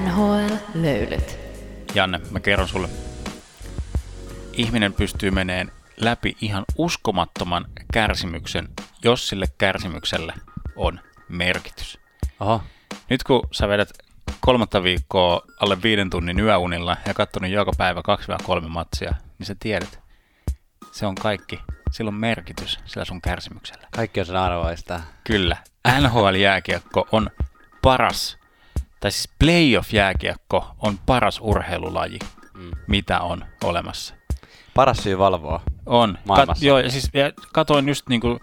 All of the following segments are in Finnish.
NHL-löylyt. Janne, mä kerron sulle. Ihminen pystyy meneen läpi ihan uskomattoman kärsimyksen, jos sille kärsimykselle on merkitys. Oho. Nyt kun sä vedät kolmatta viikkoa alle viiden tunnin yöunilla ja katsonut joka päivä 2-3 matsia, niin sä tiedät, se on kaikki. Sillä on merkitys sillä sun kärsimyksellä. Kaikki on sen arvoista. Kyllä. NHL-jääkiekko on paras, tai siis playoff-jääkiekko on paras urheilulaji, Mm. mitä on olemassa. Paras syy valvoa. On. Maailmassa. joo, ja siis ja katoin just niinku,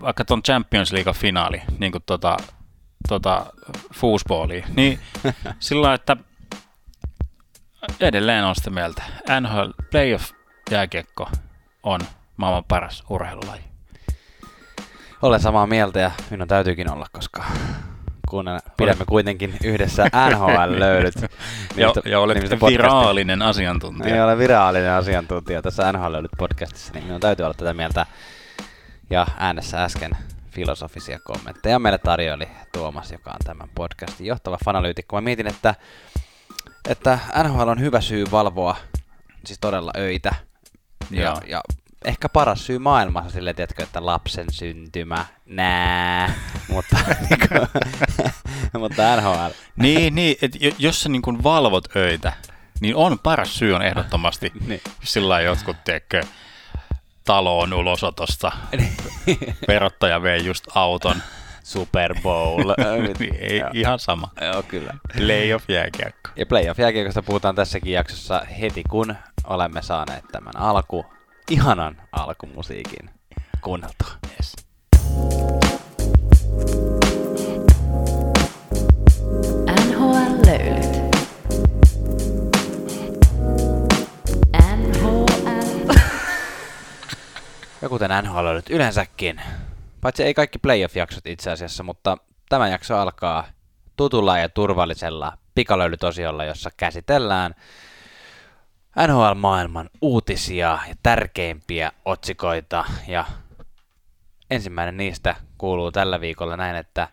vaikka ton Champions League-finaali, niinku tota, tota foosballia, niin sillä että edelleen on sitä mieltä. NHL playoff-jääkiekko on maailman paras urheilulaji. Olen samaa mieltä ja minun täytyykin olla, koska kun pidämme kuitenkin yhdessä NHL-löydyt. Ja, nimistä- ja olet podcastia. viraalinen asiantuntija. Ei ole virallinen asiantuntija tässä NHL podcastissa, niin minun täytyy olla tätä mieltä. Ja äänessä äsken filosofisia kommentteja meille tarjoili Tuomas, joka on tämän podcastin johtava fanalyytikko. Mä mietin, että, että NHL on hyvä syy valvoa siis todella öitä. Ja, Joo. ja ehkä paras syy maailmassa sille, tiedätkö, että lapsen syntymä, nää, mutta, niinku, mutta NHL. Niin, niin että jo- jos sä niin valvot öitä, niin on paras syy on ehdottomasti Niin. sillä jotkut, tiedätkö, taloon ulosotosta, verottaja vei just auton, Super Bowl. niin ei, ihan sama. Joo, kyllä. Playoff jääkiekko. Ja playoff jääkiekosta puhutaan tässäkin jaksossa heti, kun olemme saaneet tämän alku, ihanan alkumusiikin kuunneltua. Yes. NHL-löylyt. NHL. Ja kuten NHL on nyt yleensäkin, paitsi ei kaikki playoff-jaksot itse asiassa, mutta tämä jakso alkaa tutulla ja turvallisella pikalöylytosiolla, jossa käsitellään NHL-maailman uutisia ja tärkeimpiä otsikoita. Ja ensimmäinen niistä kuuluu tällä viikolla näin, että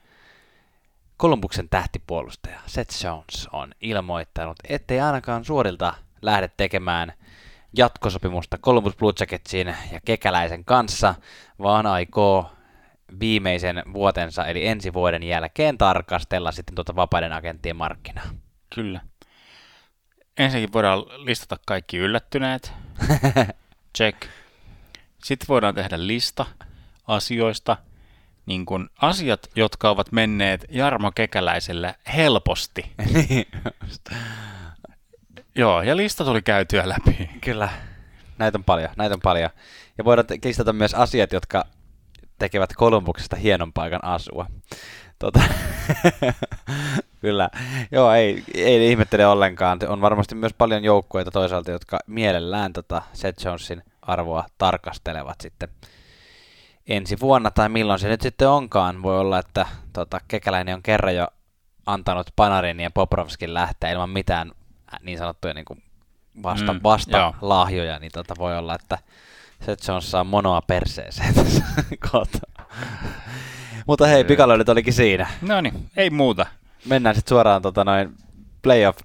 Kolumbuksen tähtipuolustaja Seth Jones on ilmoittanut, ettei ainakaan suorilta lähde tekemään jatkosopimusta Columbus Blue Jacketsin ja Kekäläisen kanssa, vaan aikoo viimeisen vuotensa eli ensi vuoden jälkeen tarkastella sitten tuota vapaiden agenttien markkinaa. Kyllä. Ensinnäkin voidaan listata kaikki yllättyneet. Check. Sitten voidaan tehdä lista asioista, niin kuin asiat, jotka ovat menneet Jarmo Kekäläiselle helposti. Niin, Joo, ja lista tuli käytyä läpi. Kyllä, näitä on paljon, näitä on paljon. Ja voidaan te- listata myös asiat, jotka tekevät Kolumbuksesta hienon paikan asua. Tota, kyllä, joo, ei, ei ihmettele ollenkaan. On varmasti myös paljon joukkueita toisaalta, jotka mielellään tota Seth Jonesin arvoa tarkastelevat sitten ensi vuonna tai milloin se nyt sitten onkaan. Voi olla, että tota, Kekäläinen on kerran jo antanut Panarin ja Poprovskin lähteä ilman mitään niin sanottuja niin kuin vasta, Mm, vasta joo. lahjoja, niin tota voi olla, että Seth Jones saa monoa perseeseen tässä kohtaa. Mutta hei, pikalöylyt olikin siinä. No niin, ei muuta. Mennään sitten suoraan tota noin playoff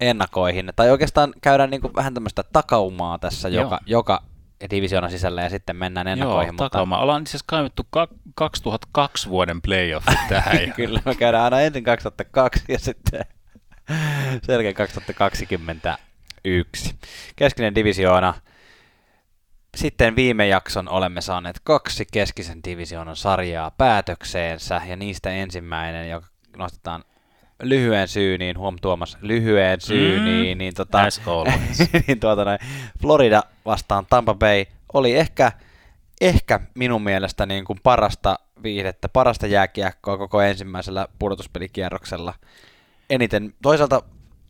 ennakoihin. Tai oikeastaan käydään niinku vähän tämmöistä takaumaa tässä Joo. joka, joka divisioonan sisällä ja sitten mennään ennakoihin. Joo, mutta takauma. Ollaan itse asiassa kaivettu ka- 2002 vuoden playoffit tähän. ja- Kyllä, me käydään aina ensin 2002 ja sitten selkeä 2021. Keskinen divisioona. Sitten viime jakson olemme saaneet kaksi keskisen divisioonan sarjaa päätökseensä ja niistä ensimmäinen, joka nostetaan lyhyen syyniin, huom Tuomas, lyhyen syyniin, Mm, niin, tota, niin tuota noin, Florida vastaan Tampa Bay oli ehkä, ehkä minun mielestä niin kuin parasta viihdettä, parasta jääkiekkoa koko ensimmäisellä pudotuspelikierroksella. Eniten, toisaalta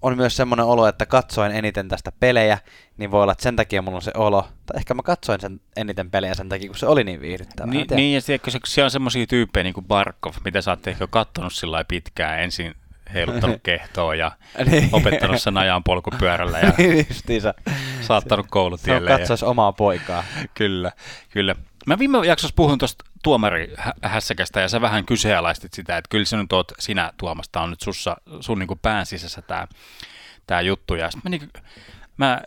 on myös semmoinen olo, että katsoin eniten tästä pelejä, niin voi olla, että sen takia mulla on se olo, tai ehkä mä katsoin sen eniten pelejä sen takia, kun se oli niin viihdyttävää. Niin, niin ja tiedätkö, se, siellä on semmoisia tyyppejä niin kuin Barkov, mitä sä oot ehkä kattonut sillä pitkään, ensin heiluttanut kehtoa ja Niin. opettanut sen ajan polkupyörällä ja justiinsa. saattanut Se on koulutielle. Ja, omaa poikaa. kyllä, kyllä. Mä viime jaksossa puhuin tuosta tuomarihässäkästä ja sä vähän kyseenalaistit sitä, että kyllä sä nyt oot sinä Tuomasta on nyt sussa, sun niin pään sisässä tämä tää juttu. Ja sit mä, niin, mä,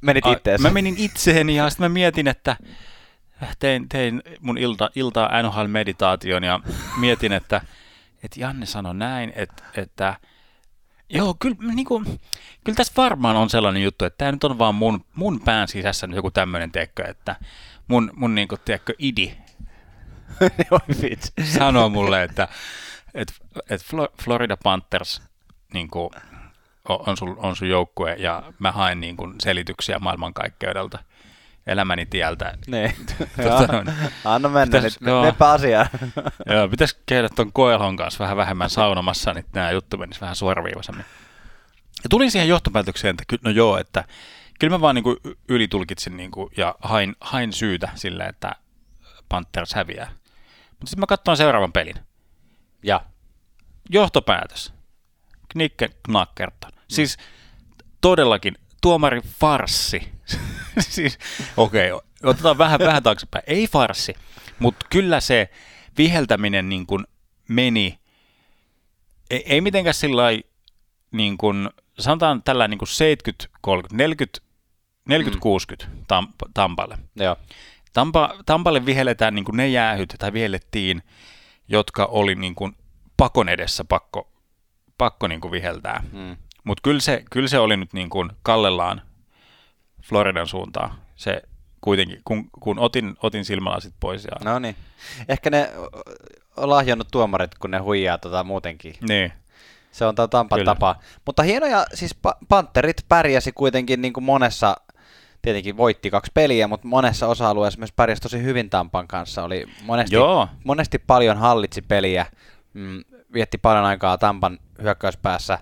Menit ittees. Mä menin itseeni ja sitten mä mietin, että tein, tein mun ilta, iltaa NHL-meditaation ja mietin, että, että Janne sanoi näin, että, että Joo, kyllä, niin kuin, kyllä tässä varmaan on sellainen juttu, että tämä nyt on vaan mun, mun pään sisässä joku tämmöinen tekkö, että mun, mun niin kuin, tiedätkö, idi sanoo mulle, että, että, että Florida Panthers niin kuin, on, sun, on sun joukkue ja mä haen niin kuin, selityksiä maailmankaikkeudelta elämäni tieltä. Niin. tota, Anna mennä pitäis, nyt, joo, asiaan. joo, pitäisi käydä tuon Koelhon kanssa vähän vähemmän saunomassa, niin nämä juttu menisi vähän suoraviivaisemmin. Ja tulin siihen johtopäätökseen, että no joo, että kyllä mä vaan niin kuin ylitulkitsin niin kuin, ja hain, hain syytä sille, että Panthers häviää. Mutta sitten mä katsoin seuraavan pelin. Ja? Johtopäätös. Knikke Knackerton. Mm. Siis todellakin tuomari farssi. siis, okei, okay, otetaan vähän, vähän taaksepäin. Ei farssi, mutta kyllä se viheltäminen niin kuin meni, ei, ei mitenkään sillä niin kuin, sanotaan tällä niin kuin 70, 30, 40, 40 mm. 60 Tamp- Tampalle. Joo. Tampa, Tampalle vihelletään niin kuin ne jäähyt, tai vihellettiin, jotka oli niin kuin pakon edessä pakko, pakko niin kuin viheltää. Mm. Mutta kyllä se, kyllä se oli nyt niin kuin kallellaan Floridan suuntaan. Se kuitenkin, kun, kun otin, otin silmälasit pois. Ja... No niin. Ehkä ne lahjonnut tuomarit, kun ne huijaa tota muutenkin. Niin. Se on tämä Tampan Kyllä. tapa. Mutta hienoja, siis pa- Panterit pärjäsi kuitenkin niin kuin monessa, tietenkin voitti kaksi peliä, mutta monessa osa-alueessa myös pärjäsi tosi hyvin Tampan kanssa. Oli monesti, Joo. monesti paljon hallitsi peliä, mm, vietti paljon aikaa Tampan hyökkäyspäässä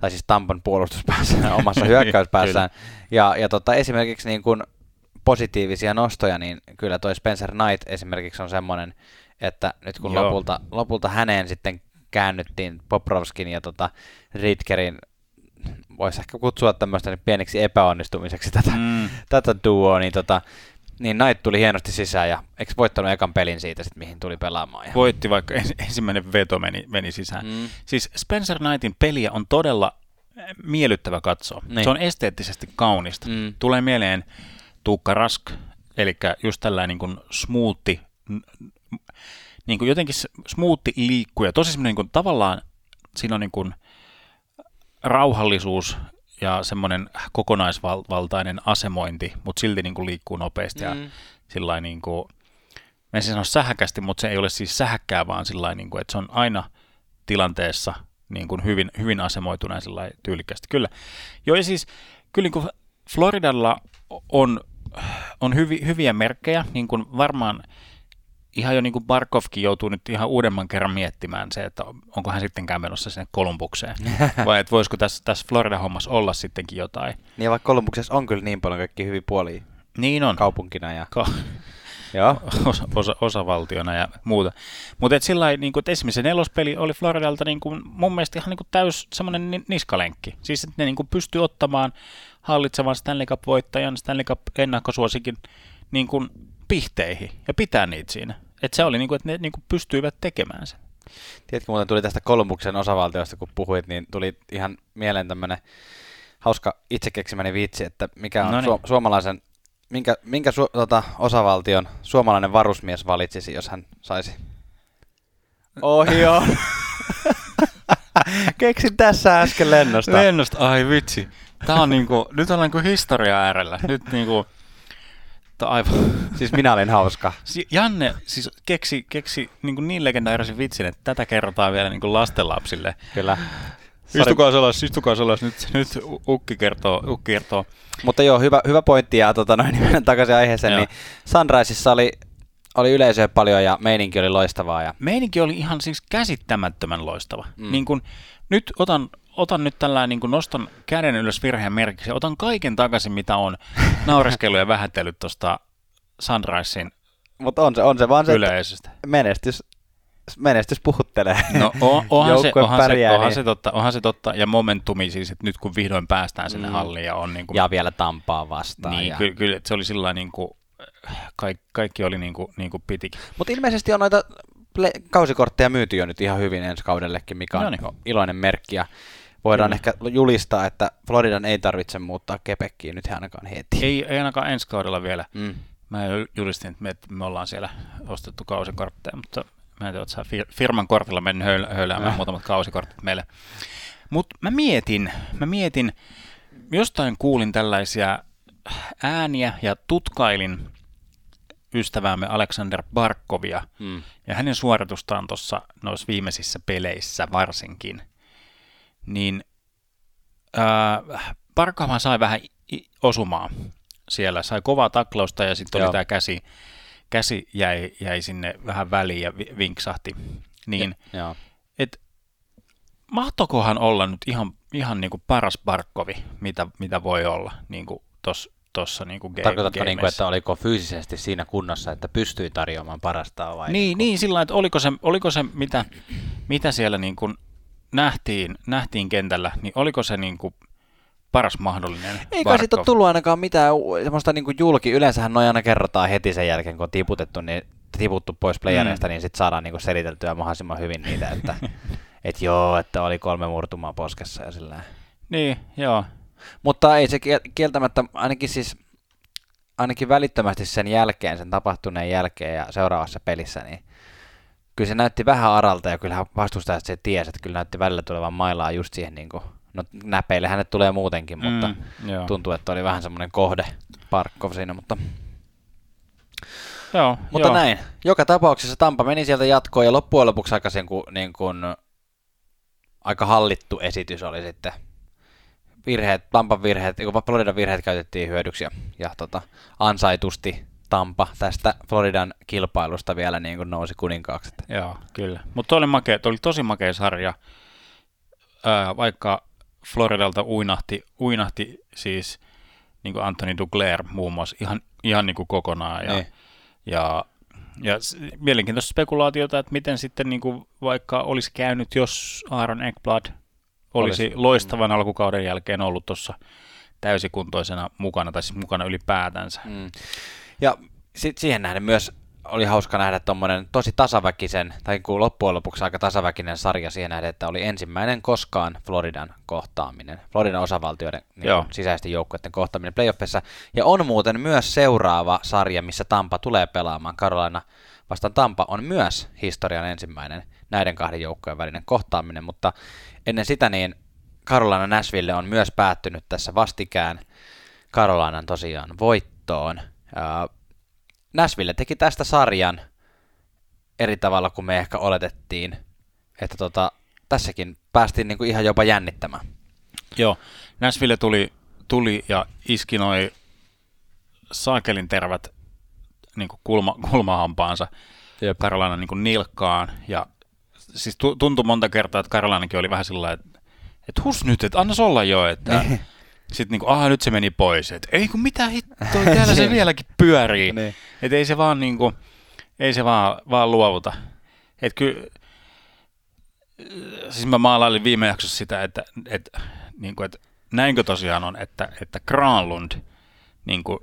tai siis Tampan puolustuspäässä omassa hyökkäyspäässään. ja, ja tota, esimerkiksi niin kuin positiivisia nostoja, niin kyllä toi Spencer Knight esimerkiksi on semmoinen, että nyt kun lopulta, lopulta häneen sitten käännyttiin Poprovskin ja tota Ritkerin, voisi ehkä kutsua tämmöistä pieneksi epäonnistumiseksi tätä, mm. tätä duoa, niin tota, niin Knight tuli hienosti sisään ja eikö voittanut ekan pelin siitä, sit, mihin tuli pelaamaan? Ja... Voitti, vaikka ensimmäinen veto meni, meni sisään. Mm. Siis Spencer Knightin peliä on todella eh, miellyttävä katsoa. Niin. Se on esteettisesti kaunista. Mm. Tulee mieleen Tuukka Rask, eli just tällainen niin smoothi, niin kuin jotenkin smoothi liikkuja. Tosi semmoinen niin kuin, tavallaan siinä on niin kuin rauhallisuus ja semmoinen kokonaisvaltainen asemointi, mutta silti niin kuin liikkuu nopeasti mm. ja sillä niin kuin, mä en siis sano sähäkästi, mutta se ei ole siis sähäkkää, vaan sillä niin kuin, että se on aina tilanteessa niin kuin hyvin, hyvin asemoituna ja sillä tyylikkästi. Kyllä. Joo, ja siis kyllä niin kuin Floridalla on, on hyvi, hyviä merkkejä, niin kuin varmaan ihan jo niin kuin Barkovkin joutuu nyt ihan uudemman kerran miettimään se, että onko hän sittenkään menossa sinne Kolumbukseen. Vai että voisiko tässä, tässä Florida-hommassa olla sittenkin jotain. Niin vaikka Kolumbuksessa on kyllä niin paljon kaikki hyvin puolia. Niin on. Kaupunkina ja... Ka- Joo. Osa, osa, osavaltiona ja muuta. Mutta et sillä niin kuin, esimerkiksi se nelospeli oli Floridalta niin kuin, mun mielestä ihan niin kuin täys semmoinen niskalenkki. Siis että ne niin kuin pystyy ottamaan hallitsevan Stanley Cup-voittajan, Stanley Cup-ennakkosuosikin niin kuin pihteihin ja pitää niitä siinä. Et se oli niin kuin, että ne niin kuin pystyivät tekemään sen. Tiedätkö, muuten tuli tästä Kolumbuksen osavaltiosta, kun puhuit, niin tuli ihan mieleen tämmöinen hauska itse keksimäni vitsi, että mikä on su- suomalaisen, minkä, minkä su- tota, osavaltion suomalainen varusmies valitsisi, jos hän saisi Ohi on. Keksin tässä äsken lennosta. Lennosta, ai vitsi. Tää on niinku, nyt ollaan niinku historia äärellä. Nyt niinku, aivan. Siis minä olin hauska. Janne siis keksi, keksi niin, kuin niin legendaarisen vitsin, että tätä kerrotaan vielä niin kuin lastenlapsille. Kyllä. Istukaa sellaisi, istukaa sellaisi, nyt, nyt Ukki kertoo, Ukki kertoo. Mutta joo, hyvä, hyvä pointti ja tota, noin, niin takaisin aiheeseen, joo. niin Sunriseissa oli, oli yleisöä paljon ja meininki oli loistavaa. Ja... Meininki oli ihan siis käsittämättömän loistava. Mm. Niin kun, nyt otan otan nyt tällainen, niin nostan käden ylös virheen merkiksi, otan kaiken takaisin, mitä on naureskellut ja vähätellyt tuosta Sunrisein Mutta on se, on se vaan se, yleisöstä. menestys, menestys puhuttelee. No on, onhan, se, onhan, pärjää, se, onhan, niin... se totta, onhan se totta, ja momentumi siis, että nyt kun vihdoin päästään sinne mm. halliin ja on niin kuin, Ja vielä Tampaa vastaan. Niin, ja... kyllä, kyllä se oli sillä niin kuin, kaikki, kaikki oli niin kuin, niin kuin pitikin. Mutta ilmeisesti on noita kausikortteja myyty jo nyt ihan hyvin ensi kaudellekin, mikä on Noniin. iloinen merkki. Ja voidaan Kyllä. ehkä julistaa, että Floridan ei tarvitse muuttaa Kepekkiin nyt ainakaan heti. Ei, ei ainakaan ensi kaudella vielä. Mm. Mä julistin, että me, että me ollaan siellä ostettu kausikortteja, mutta mä en tiedä, että sä firman kortilla mennyt höl- höyläämään Äh. muutamat kausikortit meille. Mutta mä mietin, mä mietin, jostain kuulin tällaisia ääniä ja tutkailin ystäväämme Alexander Barkovia Mm. ja hänen suoritustaan tuossa noissa viimeisissä peleissä varsinkin, niin äh, Barkovhan sai vähän osumaa siellä, sai kovaa taklausta ja sitten oli tämä käsi, käsi jäi, jäi sinne vähän väliin ja vi- vinksahti. Niin, Joo. et mahtokohan olla nyt ihan, ihan niinku paras Barkovi, mitä, mitä voi olla niinku tuossa tossa niinku game, Tarkoitatko, niin kuin, että oliko fyysisesti siinä kunnossa, että pystyi tarjoamaan parastaan vai? Niin, niin sillä lailla, että oliko se, oliko se mitä, mitä siellä niin kuin nähtiin, nähtiin kentällä, niin oliko se niin kuin paras mahdollinen Ei kai siitä ole tullut ainakaan mitään semmoista niin kuin julki. Yleensähän noin aina kerrotaan heti sen jälkeen, kun on tiputettu, niin tiputtu pois playereista, mm. niin sitten saadaan niin kuin seliteltyä mahdollisimman hyvin niitä, että et joo, että oli kolme murtumaa poskessa ja sillä. Niin, joo. Mutta ei se kiel- kieltämättä, ainakin siis ainakin välittömästi sen jälkeen, sen tapahtuneen jälkeen ja seuraavassa pelissä, niin kyllä se näytti vähän aralta ja kyllähän vastustajat se tiesi, että kyllä näytti välillä tulevan mailaa just siihen niin kuin, no näpeille hänet tulee muutenkin, mutta mm, joo. tuntuu, että oli vähän semmoinen kohde Parkov siinä, mutta, joo, mutta joo. näin. Joka tapauksessa Tampa meni sieltä jatkoon ja loppujen lopuksi aika, sen, kuin, niin kuin, aika hallittu esitys oli sitten. Virheet, Tampan virheet, kun Floridan virheet käytettiin hyödyksi ja, ja tota, ansaitusti Tampa tästä Floridan kilpailusta vielä niin kuin nousi kuninkaaksi. Joo, kyllä. Mutta oli, makea, oli tosi makea sarja, Ää, vaikka Floridalta uinahti, uinahti siis niin kuin Anthony Duglair muun muassa ihan, ihan niin kuin kokonaan. Ja, Niin. ja, ja mielenkiintoista spekulaatiota, että miten sitten niin kuin vaikka olisi käynyt, jos Aaron Ekblad olisi, Olisi. loistavan alkukauden jälkeen ollut tuossa täysikuntoisena mukana, tai siis mukana ylipäätänsä. Mm. Ja sit siihen nähden myös oli hauska nähdä tuommoinen tosi tasaväkisen, tai kun loppujen lopuksi aika tasaväkinen sarja siihen nähden, että oli ensimmäinen koskaan Floridan kohtaaminen, Floridan osavaltioiden niin Joo. kuin, sisäisten joukkueiden kohtaaminen playoffissa. Ja on muuten myös seuraava sarja, missä Tampa tulee pelaamaan. Carolina vastaan Tampa on myös historian ensimmäinen näiden kahden joukkojen välinen kohtaaminen, mutta ennen sitä niin Carolina Nashville on myös päättynyt tässä vastikään Carolinan tosiaan voittoon. Ää, Nashville teki tästä sarjan eri tavalla kuin me ehkä oletettiin, että tota, tässäkin päästiin niinku ihan jopa jännittämään. Joo, Nashville tuli, tuli ja iski noi saakelin tervät niin kulma, kulmahampaansa Jep. Karolana niin nilkkaan. Ja siis tu- tuntui monta kertaa, että Karolanakin oli vähän sillä että, että hus nyt, että anna olla jo, että sitten niin kuin, aha, nyt se meni pois. Että ei kun mitä hittoa, täällä se Niin. vieläkin pyörii. Niin. Että ei se vaan niin kuin, ei se vaan, vaan luovuta. Että kyllä, siis mä maalailin viime jaksossa sitä, että, että, niin kuin, että näinkö tosiaan on, että, että Granlund niin kuin,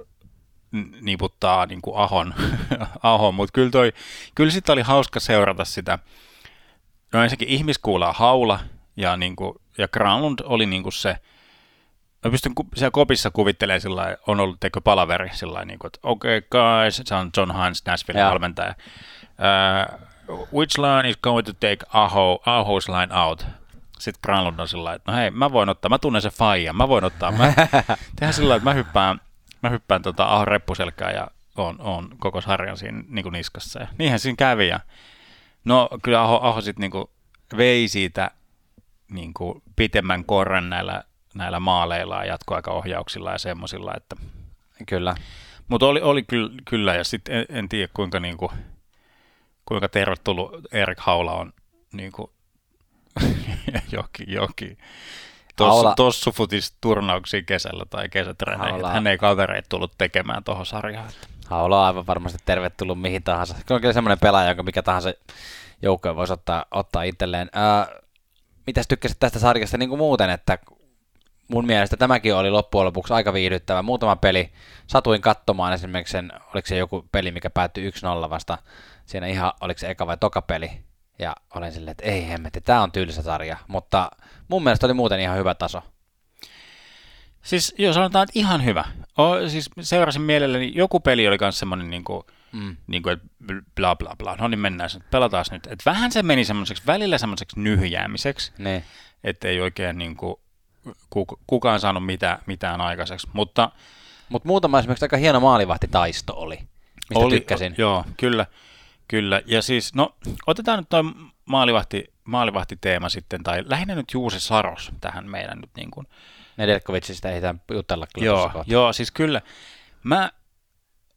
n- niputtaa niin kuin Ahon, Ahon. mutta kyllä, toi, kyllä sitä oli hauska seurata sitä. No ensinnäkin ihmiskuulaa haula, ja, niin kuin, ja Granlund oli niin kuin se, mä pystyn siellä kopissa kuvittelemaan sillä on ollut teko palaveri sillä niin kuin, että okei okay, guys, se on John Hines, Nashville Joo. valmentaja. Uh, which line is going to take Aho, Aho's line out? Sitten Granlund on sillä että no hei, mä voin ottaa, mä tunnen sen faijan, mä voin ottaa. Mä, tehdään sillä että mä hyppään, mä hyppään tota Ahon reppuselkään ja on, on koko sarjan siinä niin kuin niskassa. Ja niinhän siinä kävi. Ja, no kyllä Aho, Aho sitten niin vei siitä niin kuin pitemmän korren näillä, näillä maaleilla ja jatkoaikaohjauksilla ja semmoisilla, että Kyllä. mutta oli, oli kyllä, kyllä ja sitten en, en tiedä kuinka, niin kuin, kuinka tervetullut Erik Haula on niin kuin, joki, joki. Haula- Tossufutis turnauksiin kesällä tai kesätreeneihin. Haula- Hän ei kavereita tullut tekemään tuohon sarjaan. Että. Haula on aivan varmasti tervetullut mihin tahansa. Se on kyllä semmoinen pelaaja, jonka mikä tahansa joukkoja voisi ottaa, ottaa itselleen. Ää, mitäs tykkäsit tästä sarjasta niin kuin muuten, että mun mielestä tämäkin oli loppujen lopuksi aika viihdyttävä. Muutama peli satuin katsomaan esimerkiksi sen, oliko se joku peli, mikä päättyi 1-0 vasta siinä ihan, oliko se eka vai toka peli. Ja olen silleen, että ei hemmetti, tämä on tylsä sarja. Mutta mun mielestä oli muuten ihan hyvä taso. Siis joo, sanotaan, että ihan hyvä. O, siis seurasin mielelläni, joku peli oli myös semmoinen niin kuin, mm. niin kuin, että bla bla bla, no niin mennään, pelataan nyt. Et vähän se meni semmoiseksi, välillä semmoiseksi nyhjäämiseksi, ne. että ei oikein niin kuin, kukaan saanut mitään, mitään aikaiseksi. Mutta Mut muutama esimerkiksi aika hieno maalivahtitaisto oli, mistä oli, tykkäsin. Joo, kyllä, kyllä. Ja siis, no, otetaan nyt toi maalivahti, maalivahtiteema sitten, tai lähinnä nyt Juuse Saros tähän meidän nyt niin kuin, Nedelkovicista ei jutella kyllä joo, joo, siis kyllä. Mä,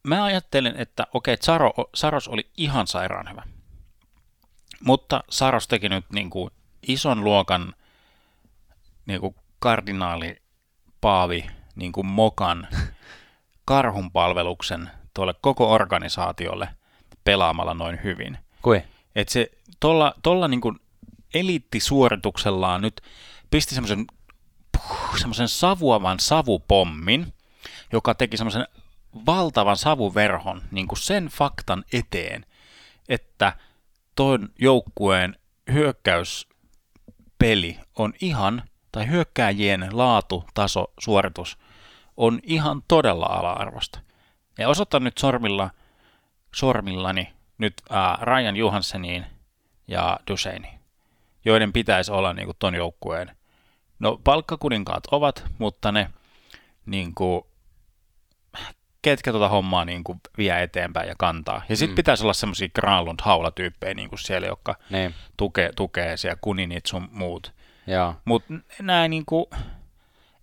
mä ajattelen, että okei, Saro, Saros oli ihan sairaan hyvä. Mutta Saros teki nyt niin kuin ison luokan niin kuin kardinaali Paavi niin kuin mokan karhun palveluksen tuolle koko organisaatiolle pelaamalla noin hyvin. Kui? Et se tuolla tolla niin kuin eliittisuorituksellaan nyt pisti semmoisen semmoisen savuavan savupommin, joka teki semmoisen valtavan savuverhon niin kuin sen faktan eteen, että tuon joukkueen hyökkäyspeli on ihan, tai hyökkääjien laatu, taso, suoritus on ihan todella ala-arvosta. Ja osoitan nyt sormilla, sormillani nyt ää, Ryan Johansseniin ja Duseiniin, joiden pitäisi olla niin kuin, ton joukkueen No palkkakuninkaat ovat, mutta ne niin kuin, ketkä tuota hommaa niin kuin, vie eteenpäin ja kantaa. Ja sitten mm. pitäisi olla semmoisia Granlund haulatyyppejä niin kuin siellä, jotka niin. tukee, tukee siellä kuninit sun muut. Mutta nämä niin kuin,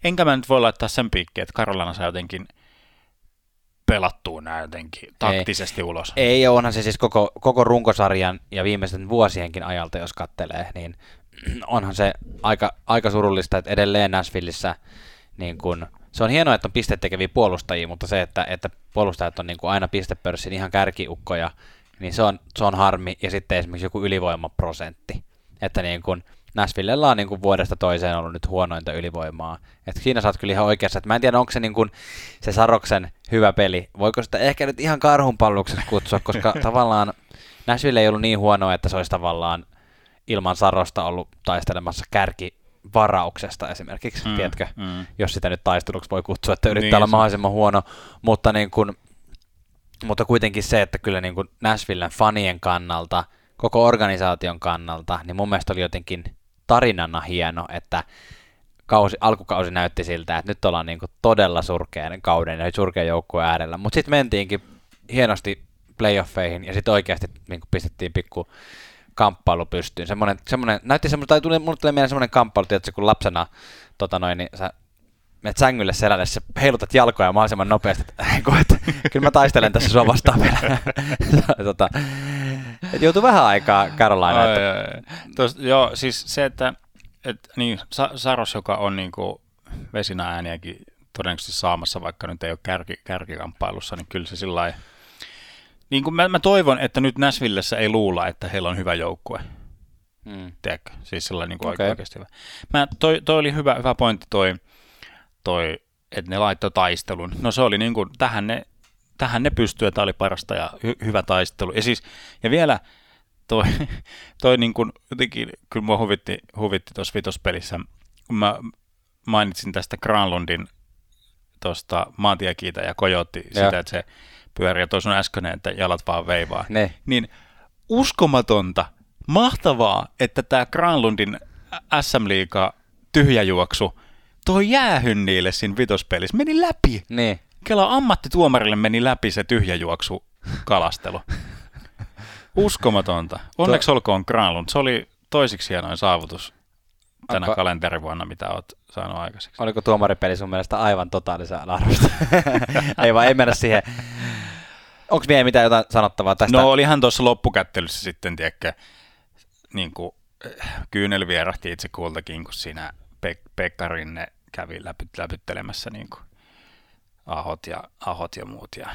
enkä mä nyt voi laittaa sen piikkiä, että Karolana saa jotenkin pelattua nämä jotenkin taktisesti ei, ulos. Ei, onhan se siis koko, koko runkosarjan ja viimeisten vuosienkin ajalta, jos kattelee, niin onhan se aika, aika surullista, että edelleen Nashvilleissa niin kun, se on hienoa, että on pistetekeviä puolustajia, mutta se, että, että puolustajat on niin kuin aina pistepörssin ihan kärkiukkoja, niin se on, se on harmi. Ja sitten esimerkiksi joku ylivoimaprosentti. Että niin kuin Nashvillella on niin kuin vuodesta toiseen ollut nyt huonointa ylivoimaa. Että siinä saat kyllä ihan oikeassa. Että mä en tiedä, onko se niin kuin se Saroksen hyvä peli. Voiko sitä ehkä nyt ihan karhunpallukseksi kutsua, koska tavallaan Nashville ei ollut niin huonoa, että se olisi tavallaan ilman Sarosta ollut taistelemassa kärki varauksesta esimerkiksi, mm, tiedätkö, mm. jos sitä nyt taisteluksi voi kutsua, että yrittää niin, olla mahdollisimman huono, mutta, niin kuin, mutta kuitenkin se, että kyllä niin kuin Nashvillen fanien kannalta, koko organisaation kannalta, niin mun mielestä oli jotenkin tarinana hieno, että kausi, alkukausi näytti siltä, että nyt ollaan niin kuin todella surkean kauden ja surkean joukkueen äärellä, mutta sitten mentiinkin hienosti playoffeihin ja sitten oikeasti niin kuin pistettiin pikku kamppailu pystyyn. Semmoinen, semmoinen, näytti semmoinen, tai tuli, mulle tuli mieleen semmoinen kamppailu, että kun lapsena tota noin, niin sä menet sängylle selälle, sä heilutat jalkoja mahdollisimman nopeasti, että, että kyllä mä taistelen tässä sua vastaan vielä. tota, et joutuu vähän aikaa Carolina. Että... Ai, ai, Tos, joo, siis se, että et, niin, Saros, joka on niin kuin vesinä ääniäkin todennäköisesti saamassa, vaikka nyt ei ole kärki, kärkikamppailussa, niin kyllä se sillä lailla niin kuin mä, mä toivon, että nyt Näsvillessä ei luulla, että heillä on hyvä joukkue. Mm. Tiedätkö? Siis sellainen niin kuin okay. oikeasti hyvä. Mä, toi, toi, oli hyvä, hyvä pointti toi, toi, että ne laittoi taistelun. No se oli niin kuin, tähän ne, tähän ne pystyy, että oli parasta ja hy, hyvä taistelu. Ja, siis, ja vielä toi, toi niin kuin, jotenkin, kyllä mua huvitti, huvitti tuossa vitospelissä, kun mä mainitsin tästä Granlundin tuosta maantiekiitä ja kojotti sitä, että se pyörii, ja tuossa on äskeinen, että jalat vaan veivaa. Ne. Niin uskomatonta, mahtavaa, että tämä Granlundin SM Liiga tyhjäjuoksu toi jäähyn niille siinä vitospelissä, meni läpi. Ne. Kela ammattituomarille meni läpi se tyhjäjuoksu kalastelu. Uskomatonta. Onneksi olkoon Granlund. Se oli toisiksi hienoin saavutus tänä Onko... kalenterivuonna, mitä olet saanut aikaiseksi. Oliko tuomaripeli sun mielestä aivan totaalisen arvosta? ei vaan, ei mennä siihen Onko vielä mitään jotain sanottavaa tästä? No olihan tuossa loppukättelyssä sitten, tiedäkö, niin kuin, eh, kyynel vierahti itse kultakin, kun siinä Pek- Pekka Rinne kävi läpy- läpyttelemässä niin kuin ahot, ja, ahot ja muut ja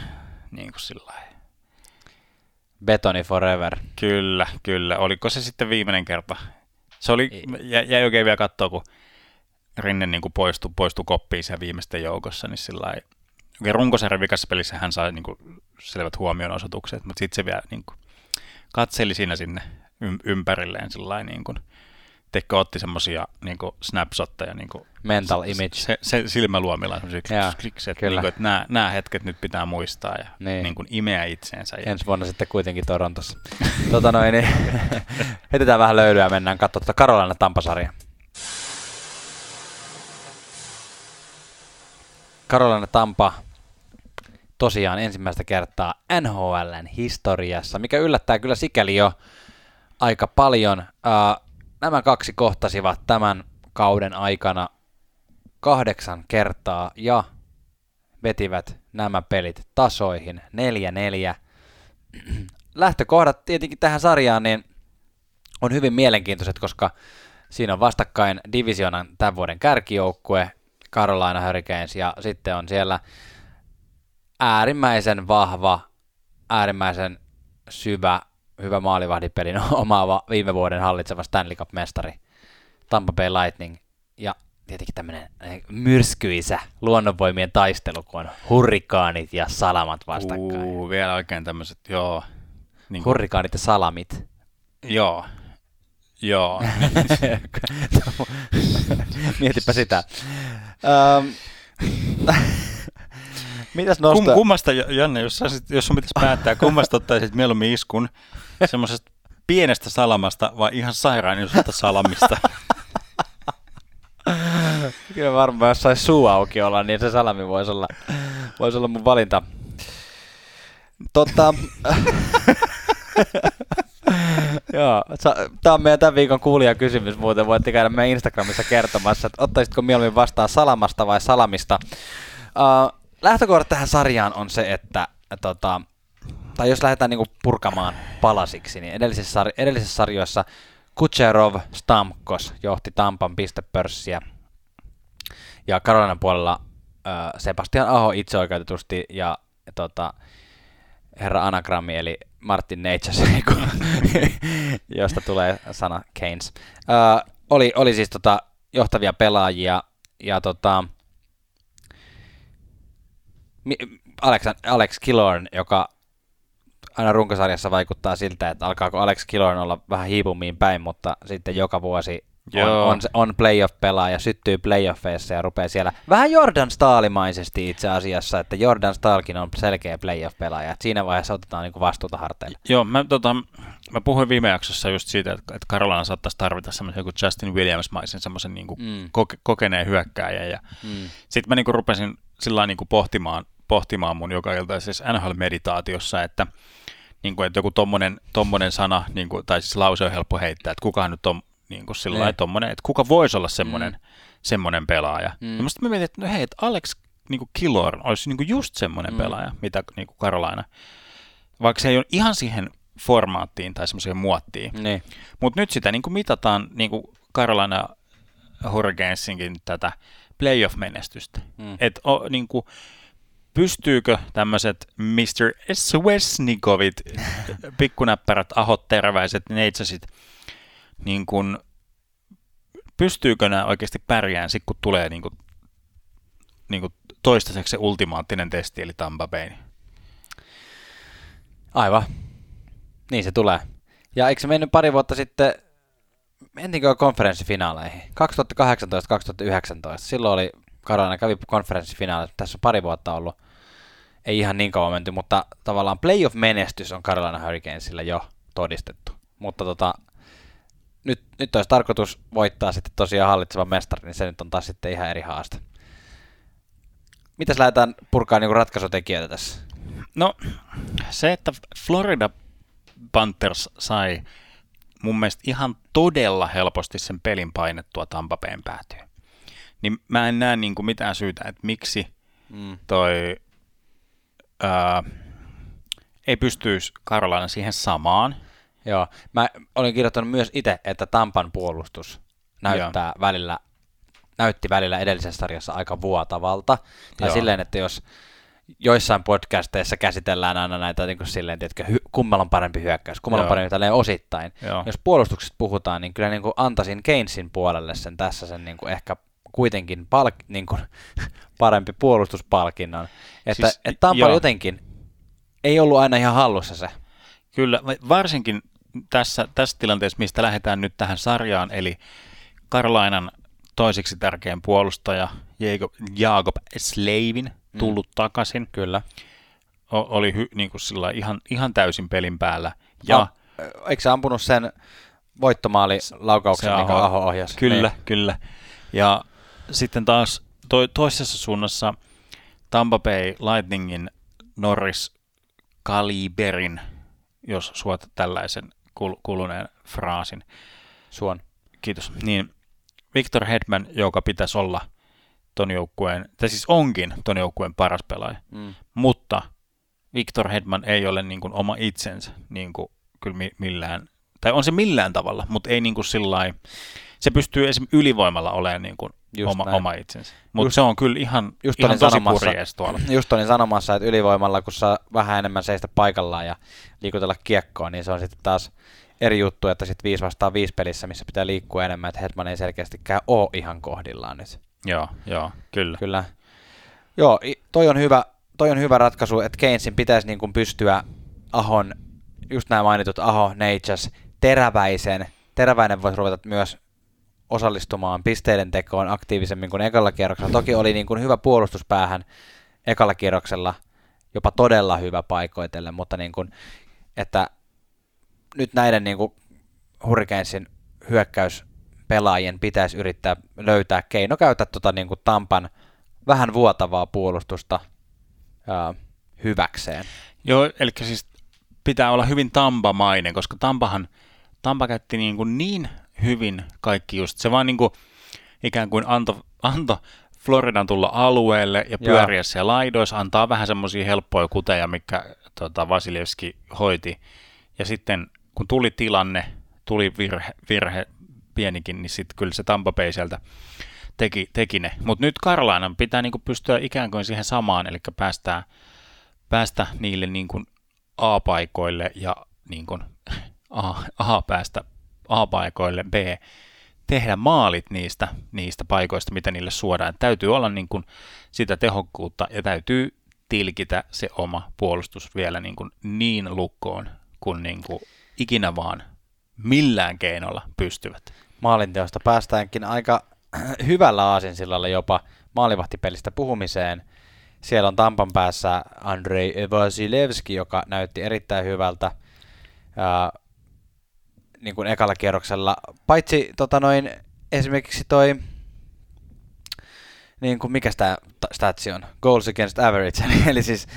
niin kuin sillä Betoni forever. Kyllä, kyllä. Oliko se sitten viimeinen kerta? Se oli, jäi, jäi oikein vielä katsoa, kun Rinne niin kuin poistui, poistui koppiin siellä viimeisten joukossa, niin sillä lailla, Okei, runkosarjan vikassa pelissä hän sai niin kuin selvät huomionosoitukset, mutta sitten se vielä niin kuin, katseli siinä sinne ympärilleen sillä niin kuin, Teikö otti semmoisia niin snapshotteja. Niin kuin, Mental image. Se, se silmäluomilla semmoisia klikset, että, niin kuin, että nämä, nämä hetket nyt pitää muistaa ja niin. Niin kuin imeä itseensä. Ja... Ensi vuonna sitten kuitenkin Torontossa. tota noin, niin, heitetään vähän löylyä ja mennään katsomaan tuota Karolana Tampasarja. Karolana Tampa tosiaan ensimmäistä kertaa NHLn historiassa, mikä yllättää kyllä sikäli jo aika paljon. Uh, nämä kaksi kohtasivat tämän kauden aikana kahdeksan kertaa ja vetivät nämä pelit tasoihin 4-4. Lähtökohdat tietenkin tähän sarjaan niin on hyvin mielenkiintoiset, koska siinä on vastakkain divisionan tämän vuoden kärkijoukkue Carolina Hurricanes ja sitten on siellä äärimmäisen vahva, äärimmäisen syvä hyvä maalivahdipelin omaava viime vuoden hallitseva Stanley Cup-mestari Tampa Bay Lightning ja tietenkin tämmöinen eh, myrskyisä luonnonvoimien taistelu, kun on hurrikaanit ja salamat vastakkain. Uu, vielä oikein tämmöiset, joo. Niin. Hurrikaanit ja salamit. Joo, Joo. Mietipä sitä. Um, Mitäs nostaa? Kum, kummasta, Janne, jos, saisit, jos sun pitäisi päättää, kummasta ottaisit mieluummin iskun? Semmoisesta pienestä salamasta vai ihan sairaan isosta salamista? Kyllä varmaan, jos saisi suu auki olla, niin se salami voisi olla, voisi olla mun valinta. Totta, Joo, tämä on meidän tämän viikon kuulijakysymys muuten. Voitte käydä meidän Instagramissa kertomassa, että ottaisitko mieluummin vastaan salamasta vai salamista. Uh, lähtökohta tähän sarjaan on se, että tota, tai jos lähdetään niinku purkamaan palasiksi, niin edellisessä, sar- edellisessä sarjoissa Kucherov Stamkos johti Tampan pistepörssiä ja Karolinan puolella uh, Sebastian Aho itseoikeutetusti ja tota, herra anagrammi eli Martin Neitschas, josta tulee sana Keynes. Uh, oli, oli siis tota, johtavia pelaajia ja tota, Alex, Alex Killorn, joka aina runkosarjassa vaikuttaa siltä, että alkaako Alex Killorn olla vähän hiipumiin päin, mutta sitten joka vuosi on, on, on playoff-pelaaja, syttyy playoffeissa ja rupeaa siellä vähän Jordan Staalimaisesti itse asiassa, että Jordan Staalkin on selkeä playoff-pelaaja. Että siinä vaiheessa otetaan niin vastuuta harteille. Joo, mä, tota, mä puhuin viime jaksossa just siitä, että, että Karolana saattaisi tarvita semmoisen kuin Justin Williams-maisen semmoisen niin mm. koke, kokeneen hyökkääjän. Ja mm. Sitten mä niin kuin rupesin sillä niin kuin pohtimaan, pohtimaan mun joka iltaisessa NHL-meditaatiossa, että niin kuin, että joku tommonen, tommonen sana, niin kuin, tai siis lause on helppo heittää, että kukaan nyt on niin kuin sillä niin. tommonen, että kuka voisi olla semmoinen, mm. semmoinen pelaaja. Mm. Ja mä mietin, että no hei, että Alex niin kuin Killor olisi niin kuin just semmoinen mm. pelaaja, mitä niin kuin Carolina. Vaikka se ei ole ihan siihen formaattiin tai semmoiseen muottiin. Niin. Mutta nyt sitä niin kuin mitataan niin kuin Carolina Hurricanesinkin tätä playoff-menestystä. Mm. Että niin kuin, pystyykö tämmöiset Mr. Swesnikovit, pikkunäppärät, ahot, terväiset, neitsasit, niin kun, pystyykö nämä oikeasti pärjään sitten, kun tulee niin kun, niin kun toistaiseksi se ultimaattinen testi, eli Tampa Bay? Aivan. Niin se tulee. Ja eikö se mennyt pari vuotta sitten, mentiinkö konferenssifinaaleihin? 2018-2019. Silloin oli, Karolina kävi konferenssifinaalit. Tässä on pari vuotta ollut. Ei ihan niin kauan menty, mutta tavallaan playoff-menestys on Carolina Hurricanesilla jo todistettu. Mutta tota, nyt, nyt olisi tarkoitus voittaa sitten tosiaan hallitseva mestari, niin se nyt on taas sitten ihan eri haaste. Mitäs lähdetään purkaa niin ratkaisutekijöitä tässä? No se, että Florida Panthers sai mun mielestä ihan todella helposti sen pelin painettua Tampapeen päätyyn. Niin mä en näe niin kuin mitään syytä, että miksi mm. toi ää, ei pystyisi Karolana siihen samaan – Joo, mä olin kirjoittanut myös itse, että Tampan puolustus näyttää Joo. välillä, näytti välillä edellisessä sarjassa aika vuotavalta. Tai Joo. silleen, että jos joissain podcasteissa käsitellään aina näitä niin kuin silleen, että hy- kummalla on parempi hyökkäys, kummalla on parempi tälleen osittain. Joo. Jos puolustuksesta puhutaan, niin kyllä niin kuin antaisin Keynesin puolelle sen tässä sen niin kuin ehkä kuitenkin palk- niin kuin, parempi puolustuspalkinnon. Että, Siis, että Tampa joo. jotenkin ei ollut aina ihan hallussa se. Kyllä, va- varsinkin tässä, tässä tilanteessa, mistä lähdetään nyt tähän sarjaan, eli Karlainan toiseksi tärkein puolustaja Jacob, Jacob Slavin tullut mm. takaisin. Kyllä. O- oli hy, niin kuin sillä ihan, ihan täysin pelin päällä. Ja Ja, eikö se ampunut sen voittomaali laukauksen, Se mikä Aho- Aho ohjasi? Kyllä, Niin. kyllä. Ja sitten taas to, toisessa suunnassa Tampa Bay Lightningin Norris Kaliberin, jos suot tällaisen kul- kuluneen fraasin. Suon. Kiitos. Niin Victor Hedman, joka pitäisi olla ton joukkueen, tai siis onkin ton joukkueen paras pelaaja, Mm. mutta Victor Hedman ei ole niin kuin oma itsensä niin kuin kyllä mi- millään, tai on se millään tavalla, mutta ei niin kuin sillai, se pystyy esimerkiksi ylivoimalla olemaan niin kuin Just oma, näin. oma itsensä. Mutta se on kyllä ihan, just ihan olin tosi sanomassa- purjees tuolla. Just olin sanomassa, että ylivoimalla, kun saa vähän enemmän seistä paikallaan ja liikutella kiekkoa, niin se on sitten taas eri juttu, että sitten 5 vastaan 5 pelissä, missä pitää liikkua enemmän, että Hetman ei selkeästikään ole ihan kohdillaan nyt. Joo, joo, kyllä. Kyllä. Joo, toi on hyvä, toi on hyvä ratkaisu, että Keynesin pitäisi niin kuin pystyä Ahon, just nämä mainitut Aho, Natchez, teräväisen, teräväinen voisi ruveta myös osallistumaan pisteiden tekoon aktiivisemmin kuin ekalla kierroksella. Toki oli niin kuin hyvä puolustuspäähän ekalla kierroksella, jopa todella hyvä paikoitelle, mutta niin kuin, että nyt näiden niin kuin hyökkäyspelaajien pitäisi yrittää löytää keino käyttää tota niin kuin Tampan vähän vuotavaa puolustusta ää, hyväkseen. Joo, eli siis pitää olla hyvin tampamainen, koska Tampahan, Tampa käytti niin, kuin niin hyvin kaikki just, se vaan niin kuin ikään kuin anto, anto Floridan tulla alueelle ja Joo. pyöriä siellä laidoissa, antaa vähän semmoisia helppoja kuteja, mikä tota, Vasilevski hoiti. Ja sitten kun tuli tilanne, tuli virhe, virhe pienikin, niin sitten kyllä se Tampa Bay sieltä teki, teki ne. Mutta nyt Karlainan pitää niinku pystyä ikään kuin siihen samaan, eli päästää, päästä niille niin kuin A-paikoille ja niin kuin A, A päästä A-paikoille, B tehdä maalit niistä, niistä paikoista, mitä niille suodaan. Täytyy olla niin kuin sitä tehokkuutta ja täytyy tilkitä se oma puolustus vielä niin, kuin niin lukkoon, kun niin kuin ikinä vaan millään keinolla pystyvät. Maalinteosta päästäänkin aika hyvällä aasinsillalla jopa maalivahtipelistä puhumiseen. Siellä on Tampan päässä Andrei Vasilevski, joka näytti erittäin hyvältä niin kuin ekalla kierroksella. Paitsi tota noin, esimerkiksi toi, niin kuin mikä tämä statsi on, goals against average, eli, siis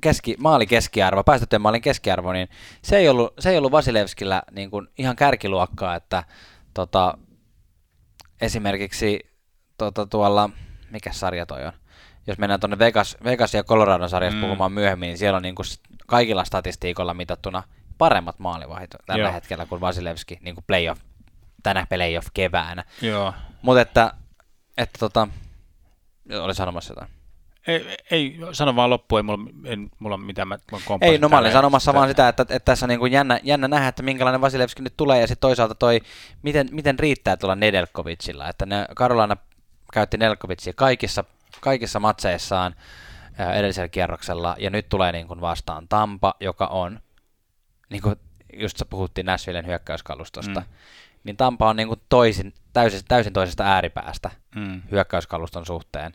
keski, maali keskiarvo, päästettyjen maalin keskiarvo, niin se ei ollut, se ei ollut Vasilevskillä niin kuin ihan kärkiluokkaa, että tota, esimerkiksi tota, tuolla, mikä sarja toi on, jos mennään tuonne Vegas, Vegas ja Colorado sarjassa mm. puhumaan myöhemmin, niin siellä on niin kuin kaikilla statistiikoilla mitattuna paremmat maalivahit tällä Joo. hetkellä kuin Vasilevski niin kuin playoff, tänä playoff keväänä. Joo. Mutta että, että tota, oli sanomassa jotain. Ei, ei, sano vaan loppuun, ei mulla, en, mulla mitään, mä, Ei, no mä olin sanomassa vaan sitä, että, että tässä on niin kuin jännä, jännä nähdä, että minkälainen Vasilevski nyt tulee, ja sitten toisaalta toi, miten, miten riittää tuolla Nedelkovicilla, että ne Karolana käytti Nedelkovicia kaikissa, kaikissa matseissaan edellisellä kierroksella, ja nyt tulee niin kuin vastaan Tampa, joka on, niin kuin just sä puhuttiin Nashvillen hyökkäyskalustosta, Mm. niin Tampa on niin kuin toisin, täysin, täysin toisesta ääripäästä Mm. hyökkäyskaluston suhteen.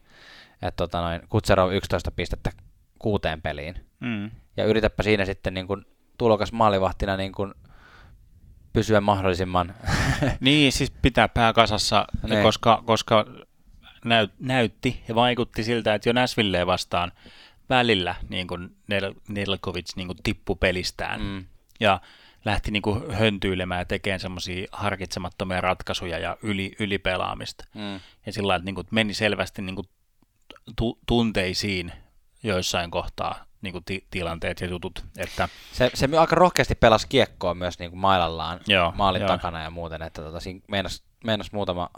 Että tota noin, Kutserov 11 pistettä kuuteen peliin. Mm. Ja yritäpä siinä sitten niin kuin tulokas maalivahtina niin kuin pysyä mahdollisimman. Niin, siis pitää pää kasassa, Niin. koska, koska näyt, näytti ja vaikutti siltä, että jo Näsvilleen vastaan välillä niin kuin Nel- Nelkovic niin kuin tippui pelistään mm. Ja lähti niin kuin höntyilemään ja tekemään semmoisia harkitsemattomia ratkaisuja ja yli, ylipelaamista. Mm. Ja sillä lailla, että niin kuin meni selvästi niin kuin tu- tunteisiin joissain kohtaa niin kuin ti- tilanteet ja jutut. Että, Se, se aika rohkeasti pelasi kiekkoa myös niin kuin mailallaan Joo, maalin joo. takana ja muuten, että tota, siinä meinas, meinas muutama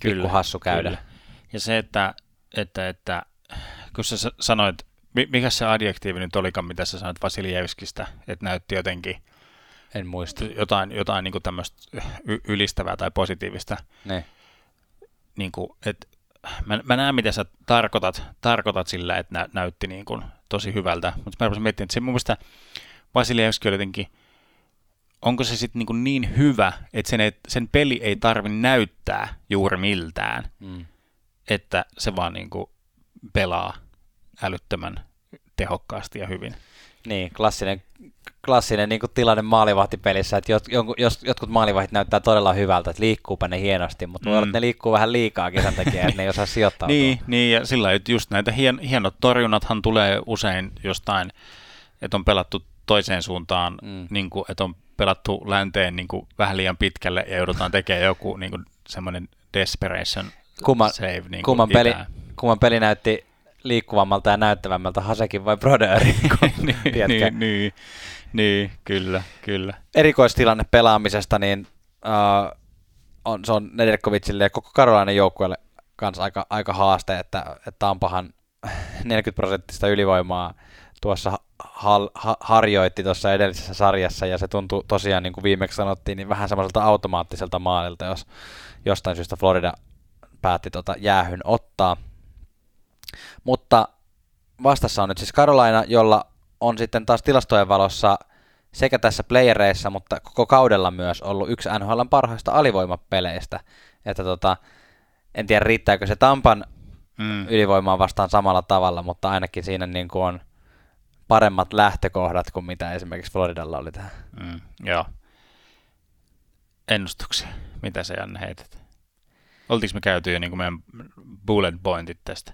Kyllä, pikku hassu käydä. Kyllä. Ja se, että, että, että kun sä sanoit, mikä se adjektiivi nyt olikaan, mitä sä sanoit Vasiljevskistä, että näytti jotenkin En muista. jotain, jotain niin tämmöistä y- ylistävää tai positiivista, Niin. niin kuin, että mä, mä näen, mitä sä tarkoitat, tarkoitat sillä, että nä, näytti niin kuin, tosi hyvältä, mutta mä rupesin miettimään, että se mun mielestä Vasilievski oli jotenkin, onko se sitten niin, niin hyvä, että sen, ei, sen peli ei tarvi näyttää juuri miltään, mm. että se vaan niin kuin pelaa älyttömän tehokkaasti ja hyvin. Niin, klassinen, klassinen niin tilanne maalivahtipelissä, että jot, jos, jotkut maalivahdit näyttää todella hyvältä, että liikkuupa ne hienosti, mutta mm. ne liikkuu vähän liikaa sen takia, että ne ei osaa sijoittaa. niin, niin, ja sillä just näitä hien, hienot torjunnathan tulee usein jostain, että on pelattu toiseen suuntaan, mm. niin kuin, että on pelattu länteen niin kuin vähän liian pitkälle ja joudutaan tekemään joku niin kuin, semmoinen desperation kumman, save. Niin kumman, peli, kumman peli näytti liikkuvammalta ja näyttävämmältä Hasekin vai Broderi? niin, niin, niin, niin, kyllä, kyllä. Erikoistilanne pelaamisesta, niin uh, on, se on Nedelkovicille ja koko Karolainen joukkueelle kanssa aika, aika haaste, että, että Tampahan 40 prosenttista ylivoimaa tuossa hal, ha, harjoitti tuossa edellisessä sarjassa, ja se tuntui tosiaan, niin kuin viimeksi sanottiin, niin vähän semmoiselta automaattiselta maalilta, jos jostain syystä Florida päätti tota jäähyn ottaa. Mutta vastassa on nyt siis Carolina, jolla on sitten taas tilastojen valossa sekä tässä playereissa, mutta koko kaudella myös ollut yksi NHLn parhaista alivoimapeleistä. Että tota, en tiedä riittääkö se Tampan mm. ylivoimaan vastaan samalla tavalla, mutta ainakin siinä niin kuin on paremmat lähtökohdat kuin mitä esimerkiksi Floridalla oli tähän. Mm, joo. Ennustuksia. Mitä se Janne heität? Oltiinko me käyty jo niin kuin meidän bullet pointit tästä?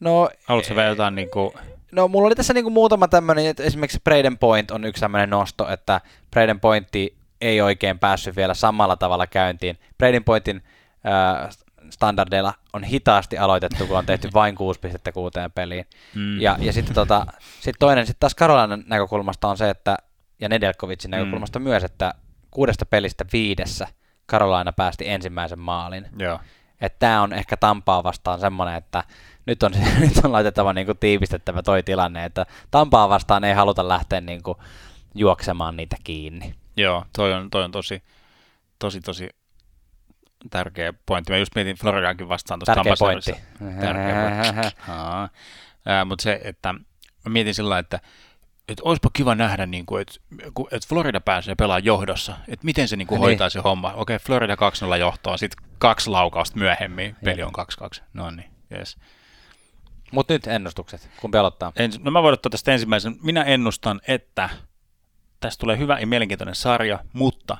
No, Haluatko vielä jotain niin kuin... No mulla oli tässä niin kuin muutama tämmöinen, että esimerkiksi Braden Point on yksi tämmöinen nosto, että Braden Pointti ei oikein päässyt vielä samalla tavalla käyntiin. Braden Pointin äh, standardeilla on hitaasti aloitettu, kun on tehty vain 6 pistettä kuuteen peliin. Mm. Ja, ja sitten tota, sit toinen sitten taas Karolainen näkökulmasta on se, että, ja Nedelkovicin näkökulmasta mm. myös, että kuudesta pelistä viidessä Karolaina päästi ensimmäisen maalin. Joo. Että tämä on ehkä Tampaa vastaan semmoinen, että nyt on, nyt on laitettava niin kuin tiivistettävä toi tilanne, että Tampaa vastaan ei haluta lähteä niin kuin juoksemaan niitä kiinni. Joo, toi on, toi on tosi, tosi, tosi tärkeä pointti. Mä just mietin Floridaankin vastaan tuosta Tärkeä pointti. Tärkeä pointti. Mutta se, että mä mietin sillä että että olisipa kiva nähdä, niin kuin, että, että Florida pääsee pelaamaan johdossa, että miten se niin kuin, hoitaa niin. se homma. Okei, Florida 2-0 johtoa, sitten kaksi laukausta myöhemmin, peli on 2-2. No niin, yes. Mutta nyt ennustukset, kun pelottaa. En, no mä voin ottaa tästä ensimmäisen. Minä ennustan, että tästä tulee hyvä ja mielenkiintoinen sarja, mutta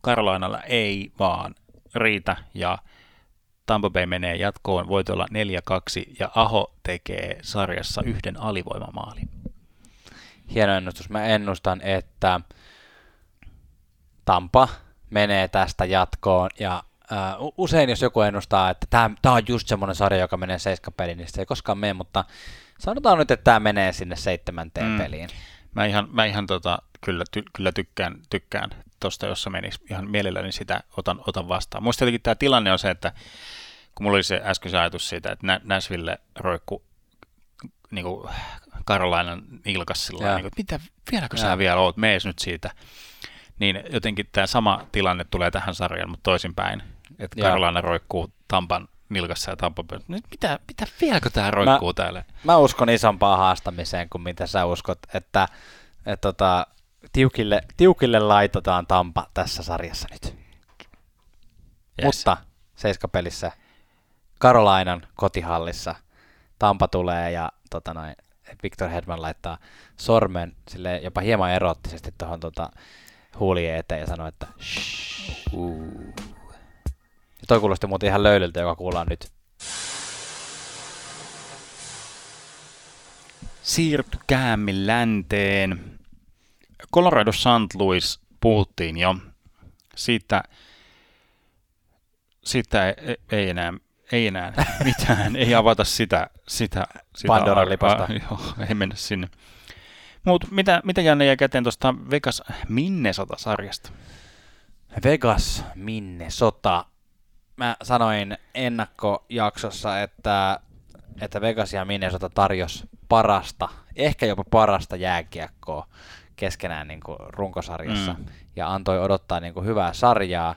Karolainalla ei vaan riitä ja Tampa Bay menee jatkoon voitolla 4-2 ja Aho tekee sarjassa yhden alivoimamaalin. Hieno ennustus. Mä ennustan, että Tampa menee tästä jatkoon ja Uh, usein jos joku ennustaa, että tämä on just semmoinen sarja, joka menee seiskapeliin, niin se ei koskaan mene, mutta sanotaan nyt, että tämä menee sinne seitsemänteen mm. peliin. Mä ihan, mä ihan tota, kyllä, ty, kyllä tykkään, tykkään tuosta, jossa menisi ihan mielelläni sitä otan, otan vastaan. Muista jotenkin tämä tilanne on se, että kun mulla oli se äsken se ajatus siitä, että Nashville roikku niin kuin Karolainan nilkas sillä niin kuin, että mitä, vieläkö sä vielä oot, mees nyt siitä. Niin jotenkin tämä sama tilanne tulee tähän sarjaan, mutta toisinpäin. Että Karolainen roikkuu Tampan nilkassa ja Tampa nyt mitä, mitä vieläkö tämä roikkuu mä, täällä? Mä uskon isompaa haastamiseen kuin mitä sä uskot, että, että tota, tiukille, tiukille laitetaan Tampa tässä sarjassa nyt. Yes. Mutta seiskapelissä Karolainan kotihallissa Tampa tulee ja tota noin, Victor Hedman laittaa sormen sille jopa hieman erottisesti tuohon tota, huulien eteen ja sanoo, että uh. Toi kuulosti muuten ihan löylyltä, joka kuullaan nyt. Siirtykäämme länteen. Colorado St. Louis puhuttiin jo. Siitä, siitä ei, ei enää ei enää mitään, ei avata sitä, sitä, sitä Pandoran lipasta. Joo, ei mennä sinne. Mutta mitä, mitä Janne jäi käteen tuosta Vegas Minnesota-sarjasta? Vegas Minnesota. Mä sanoin ennakkojaksossa, että, että Vegas ja Minnesota tarjos parasta, ehkä jopa parasta jääkiekkoa keskenään niin kuin runkosarjassa mm. ja antoi odottaa niin kuin hyvää sarjaa.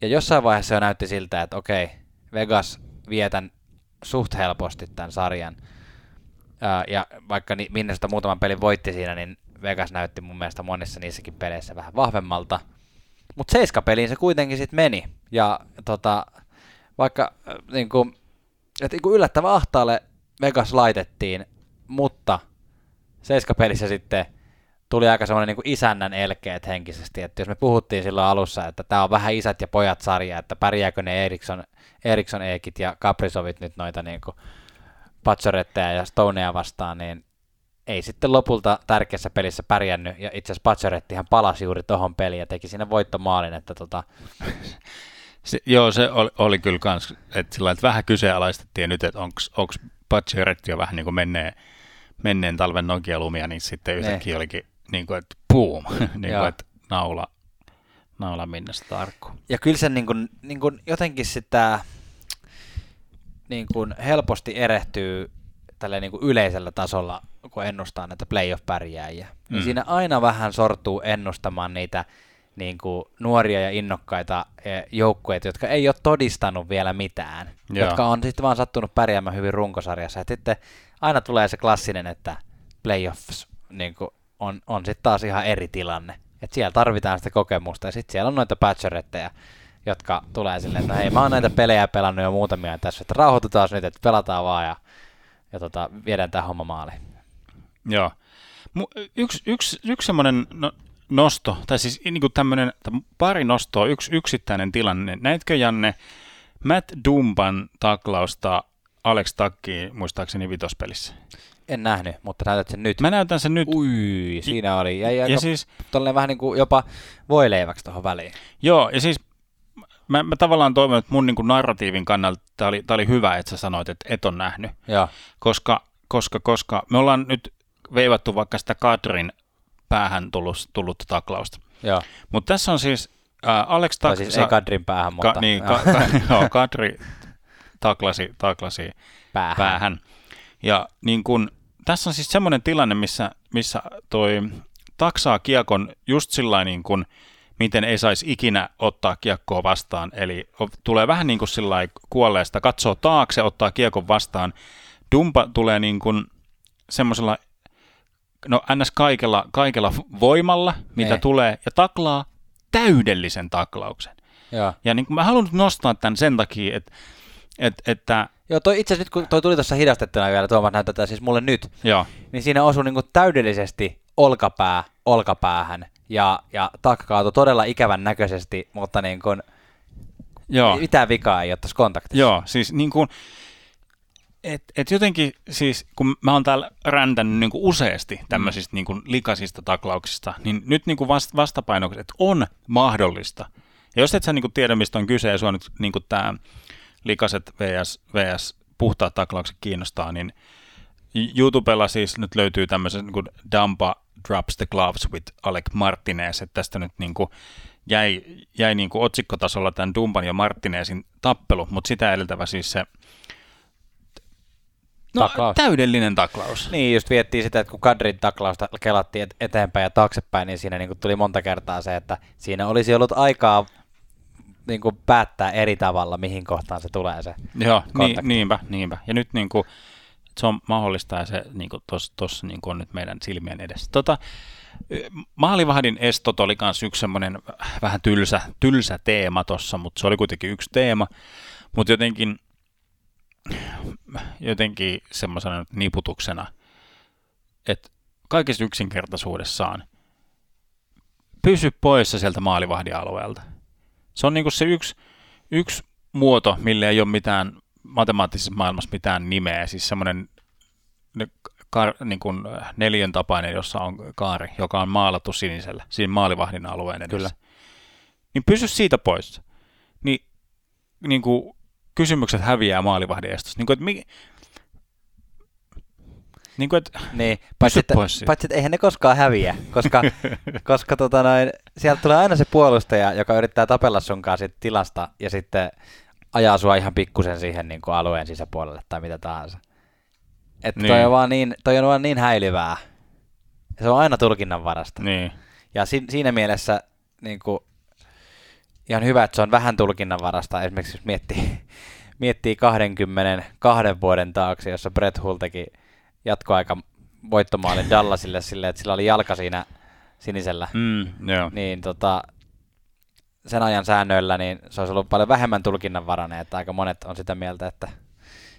Ja jossain vaiheessa jo näytti siltä, että okei, Vegas vietän suht helposti tämän sarjan. Ja vaikka Minnesota muutaman pelin voitti siinä, niin Vegas näytti mun mielestä monissa niissäkin peleissä vähän vahvemmalta. Mutta seiskapeliin se kuitenkin sitten meni. Ja tota, vaikka äh, niin kuin, että niin kuin yllättävän ahtaalle Vegas laitettiin, mutta seiskapelissä sitten tuli aika semmoinen niin kuin isännän elkeet henkisesti, että jos me puhuttiin silloin alussa, että tämä on vähän isät ja pojat sarja, että pärjääkö ne Eriksson, Eriksson Eekit ja Kaprisovit nyt noita niin kuin Patsoretteja ja Stoneja vastaan, niin ei sitten lopulta tärkeässä pelissä pärjännyt, ja itse asiassa Patsorettihan palasi juuri tuohon peliin ja teki sinne voittomaalin, että tota... Se, joo, se oli, oli kyllä kans, että sillä että vähän kyseenalaistettiin nyt, että onko Patsoretti jo vähän niin kuin menneen, menneen talven Nokia-lumia, niin sitten yhtäkkiä ne. olikin niin kuin, että boom, niin kuin, että naula, naula minne tarkku. Ja kyllä se niin kuin, niin kuin jotenkin sitä niin kuin helposti erehtyy tällä niin kuin yleisellä tasolla, kun ennustaa näitä playoff-pärjääjiä. Niin mm. Niin siinä aina vähän sortuu ennustamaan niitä niin kuin nuoria ja innokkaita e, joukkueita, jotka ei ole todistanut vielä mitään, Joo. jotka on sitten vaan sattunut pärjäämään hyvin runkosarjassa. Et sitten aina tulee se klassinen, että playoffs niin kuin on, on sitten taas ihan eri tilanne. Et siellä tarvitaan sitä kokemusta ja sitten siellä on noita patcheretteja, jotka tulee silleen, että hei mä oon näitä pelejä pelannut jo muutamia tässä, että rauhoitutaan nyt, että pelataan vaan ja, ja tota, viedään tämä homma maaliin. Joo. Yksi, yksi, yksi semmoinen no, nosto, tai siis niin kuin tämmöinen pari nostoa, yksi yksittäinen tilanne. Näitkö Janne Matt Dumban taklausta Alex Takkiin muistaakseni vitospelissä? En nähnyt, mutta näytät sen nyt. Mä näytän sen nyt. Ui, siinä oli. Ja, ja, ja siis, vähän niin kuin jopa voileiväksi tuohon väliin. Joo, ja siis mä, mä tavallaan toivon, että mun niin kuin narratiivin kannalta tämä oli, oli hyvä, että sä sanoit, että et on nähnyt. Ja. Koska, koska, koska me ollaan nyt veivattu vaikka sitä Kadrin päähän tullut, tullut taklausta. Mutta tässä on siis äh, Alex tak- siis ei Kadrin päähän, mutta... Ka- niin, ka- ka- joo, Kadri taklasi, taklasi päähän. päähän. Ja niin kun, tässä on siis semmoinen tilanne, missä, missä toi taksaa kiekon just sillä niin kuin, miten ei saisi ikinä ottaa kiekkoa vastaan. Eli tulee vähän niin kuin sillä kuolleesta, katsoo taakse, ottaa kiekon vastaan. Dumpa tulee niin kuin semmoisella, no ns. kaikella, kaikella voimalla, mitä ei. tulee, ja taklaa täydellisen taklauksen. Ja, ja niin kuin mä haluan nostaa tämän sen takia, että, että, että Joo, toi, itse asiassa nyt kun toi tuli tuossa hidastettuna vielä, Tuomas näyttää siis mulle nyt, Joo. niin siinä osui niin täydellisesti olkapää olkapäähän ja, ja takka kaatui todella ikävän näköisesti, mutta niin kuin, Joo. mitään vikaa ei tuossa kontaktissa. Joo, siis niin kuin, et, et jotenkin siis, kun mä oon täällä rändännyt niin kuin useasti tämmöisistä mm. niin kuin likaisista taklauksista, niin nyt niin kuin vast, vastapainoksi, että on mahdollista. Ja jos et sä niin kuin tiedä, mistä on kyse, ja sua nyt niin kuin tämä likaset vs, vs puhtaat taklaukset kiinnostaa, niin YouTubella siis nyt löytyy tämmöisen niin kuin Dampa drops the gloves with Alec Martinez, että tästä nyt niin kuin jäi, jäi niin kuin otsikkotasolla tämän Dumban ja Martinezin tappelu, mutta sitä edeltävä siis se No, taklaus. täydellinen taklaus. Niin, just viettiin sitä, että kun Kadrin taklausta kelattiin eteenpäin ja taaksepäin, niin siinä niin kuin tuli monta kertaa se, että siinä olisi ollut aikaa niin kuin päättää eri tavalla, mihin kohtaan se tulee se Joo, niin, niinpä, niinpä. Ja nyt niin kuin, se on mahdollista ja se niin tuossa niin on nyt meidän silmien edessä. Tota, maalivahdin estot oli myös yksi semmoinen vähän tylsä, tylsä teema tuossa, mutta se oli kuitenkin yksi teema. Mutta jotenkin, jotenkin semmoisena niputuksena, että kaikessa yksinkertaisuudessaan pysy poissa sieltä maalivahdin alueelta. Se on niinku se yksi, yksi muoto, millä ei ole mitään matemaattisessa maailmassa mitään nimeä, siis semmoinen kar, niin kuin neljön tapainen, jossa on kaari, joka on maalattu sinisellä, siinä maalivahdin alueen edessä. Kyllä. Niin pysy siitä pois. Niin, niin kuin kysymykset häviää maalivahdin estossa. Niin kuin, että mi, niin kuin, että niin, paitsi, että, pois paitsi, että eihän ne koskaan häviä, koska, koska tota noin, sieltä tulee aina se puolustaja, joka yrittää tapella sun kanssa tilasta ja sitten ajaa sua ihan pikkusen siihen niin kuin alueen sisäpuolelle tai mitä tahansa. Että niin. toi, on vaan niin, toi on vaan niin häilyvää. Se on aina tulkinnan varasta. Niin. Ja si- siinä mielessä niin kuin, ihan hyvä, että se on vähän tulkinnanvarasta. Esimerkiksi jos miettii, miettii 22 vuoden taakse, jossa Brett Hull teki jatkoaika voittomaalin Dallasille silleen, että sillä oli jalka siinä sinisellä. Mm, joo. Niin tota, sen ajan säännöillä niin se olisi ollut paljon vähemmän tulkinnanvarainen, että aika monet on sitä mieltä, että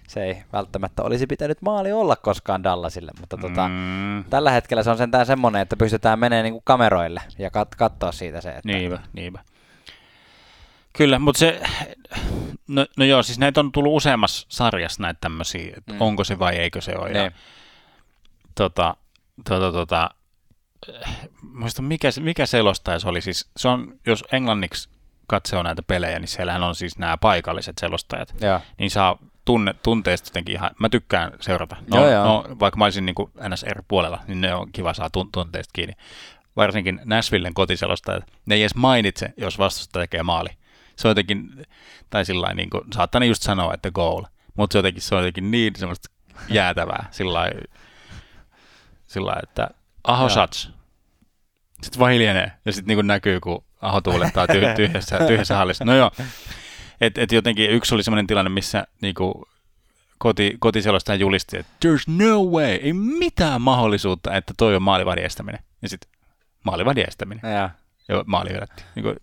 se ei välttämättä olisi pitänyt maali olla koskaan Dallasille, mutta tota, Mm, tällä hetkellä se on sentään semmoinen, että pystytään menemään niinku kameroille ja kat- katsoa siitä se. Että niinpä, niinpä. Kyllä, mutta se, no, no joo, siis näitä on tullut useammassa sarjassa näitä tämmöisiä, että Mm. onko se vai eikö se ole. Ja, Niin. tota, tota, tota, muista mikä, mikä selostaja se oli, siis se on, jos englanniksi katsoo näitä pelejä, niin siellähän on siis nämä paikalliset selostajat, Joo. niin saa tunne, tunteesta jotenkin ihan, mä tykkään seurata. No, Joo, joo. no vaikka mä olisin niin kuin NSR-puolella, niin ne on kiva saa tun- tunteesta kiinni. Varsinkin Nashvillen kotiselostajat, ne ei edes mainitse, jos vastustaja tekee maali. Se on jotenkin, tai sillä niin kuin, saattaa ne just sanoa, että goal, mutta se, jotenkin, se on jotenkin niin semmoista jäätävää, sillä lailla, että Aho shots. Sitten vaan hiljenee, ja sitten niin näkyy, kun Aho tuulettaa ty- tyhjässä, tyhjässä hallissa. No joo, et, et jotenkin yksi oli semmoinen tilanne, missä niinku koti, kotiselostaja julisti, että there's no way, ei mitään mahdollisuutta, että toi on maalivahdin estäminen. Ja sitten maalivahdin estäminen. Joo. Ja maali vedettiin. Niinku,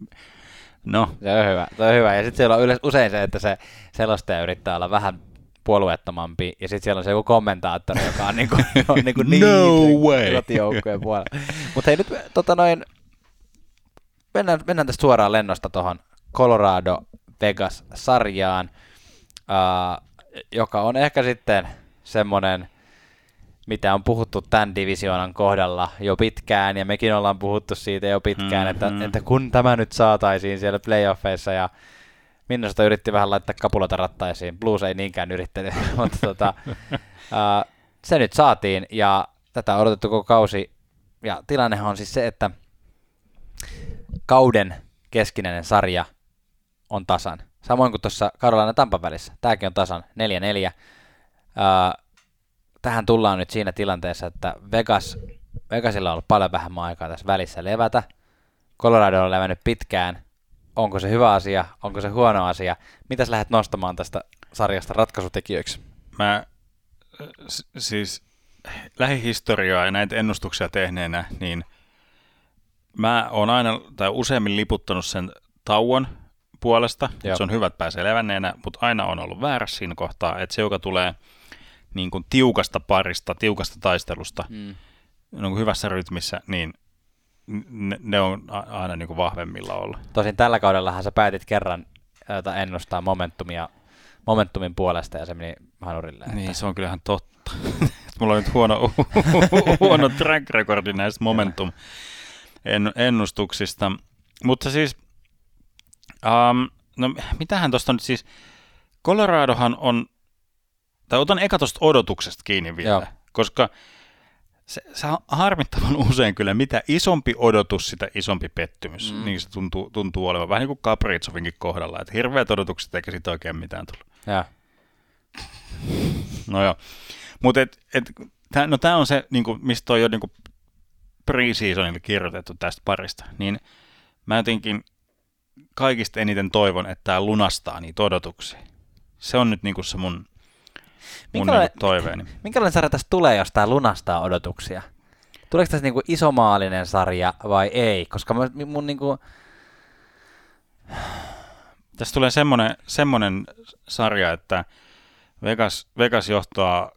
no, Se on hyvä. Se on hyvä. Ja sitten siellä on yleensä usein se, että se selostaja yrittää olla vähän puolueettomampi, ja sitten siellä on se joku kommentaattori, joka on niinku, on niinku niin No way. kotijoukkueen puolella. Mutta hei nyt tota noin, mennään, mennään tästä suoraan lennosta tuohon Colorado Vegas-sarjaan, uh, joka on ehkä sitten semmoinen, mitä on puhuttu tämän divisioonan kohdalla jo pitkään, ja mekin ollaan puhuttu siitä jo pitkään, Mhm. että, että kun tämä nyt saataisiin siellä playoffeissa, ja Minnesota yritti vähän laittaa kapulata rattaisiin, Blues ei niinkään yrittänyt, mutta tota, ää, se nyt saatiin, ja tätä on odotettu koko kausi, ja tilannehan on siis se, että kauden keskinäinen sarja on tasan. Samoin kuin tuossa Carolina Tampan välissä. Tämäkin on tasan 4-4. Ää, tähän tullaan nyt siinä tilanteessa, että Vegas, Vegasilla on ollut paljon vähemmän aikaa tässä välissä levätä. Colorado on levännyt pitkään. Onko se hyvä asia? Onko se huono asia? Mitäs lähdet nostamaan tästä sarjasta ratkaisutekijöiksi? mä siis lähihistoriaa ja näitä ennustuksia tehneenä, niin mä oon aina tai useammin liputtanut sen tauon puolesta. Joo. Se on hyvä, että pääsee levänneenä, mutta aina on ollut väärässä siinä kohtaa, että se, joka tulee niin kuin tiukasta parista, tiukasta taistelusta, Mm. niin kuin hyvässä rytmissä, niin ne, ne on aina niin kuin vahvemmilla ollut. Tosin tällä kaudellahan sä päätit kerran ää, ennustaa momentumia, momentumin puolesta ja se meni hanurille. että- Niin, se on kyllähän totta. Mulla on nyt huono, huono track recordi näistä momentum en- ennustuksista. Mutta siis, um, no mitähän tuosta nyt siis, Coloradohan on, tai otan eka tuosta odotuksesta kiinni vielä. Joo. koska se, se on harmittavan usein kyllä, mitä isompi odotus, sitä isompi pettymys. Mm. Niin se tuntuu, tuntuu olevan, vähän niin kuin Kapritsovinkin kohdalla, että hirveät odotukset eikä siitä oikein mitään tullut. Joo. No joo. Mutta et, et, tää, no tämä on se, niinku, mistä on jo niinku pre-seasonille kirjoitettu tästä parista. Niin mä jotenkin kaikista eniten toivon, että tämä lunastaa niitä odotuksia. Se on nyt niinku se mun Minkälainen- niinku toiveeni. Minkälainen sarja tästä tulee, jos tämä lunastaa odotuksia? Tuleeko tästä niinku isomaalinen sarja vai ei? Koska mä, mun niinku, Tässä tulee semmoinen, semmoinen sarja, että Vegas, Vegas johtaa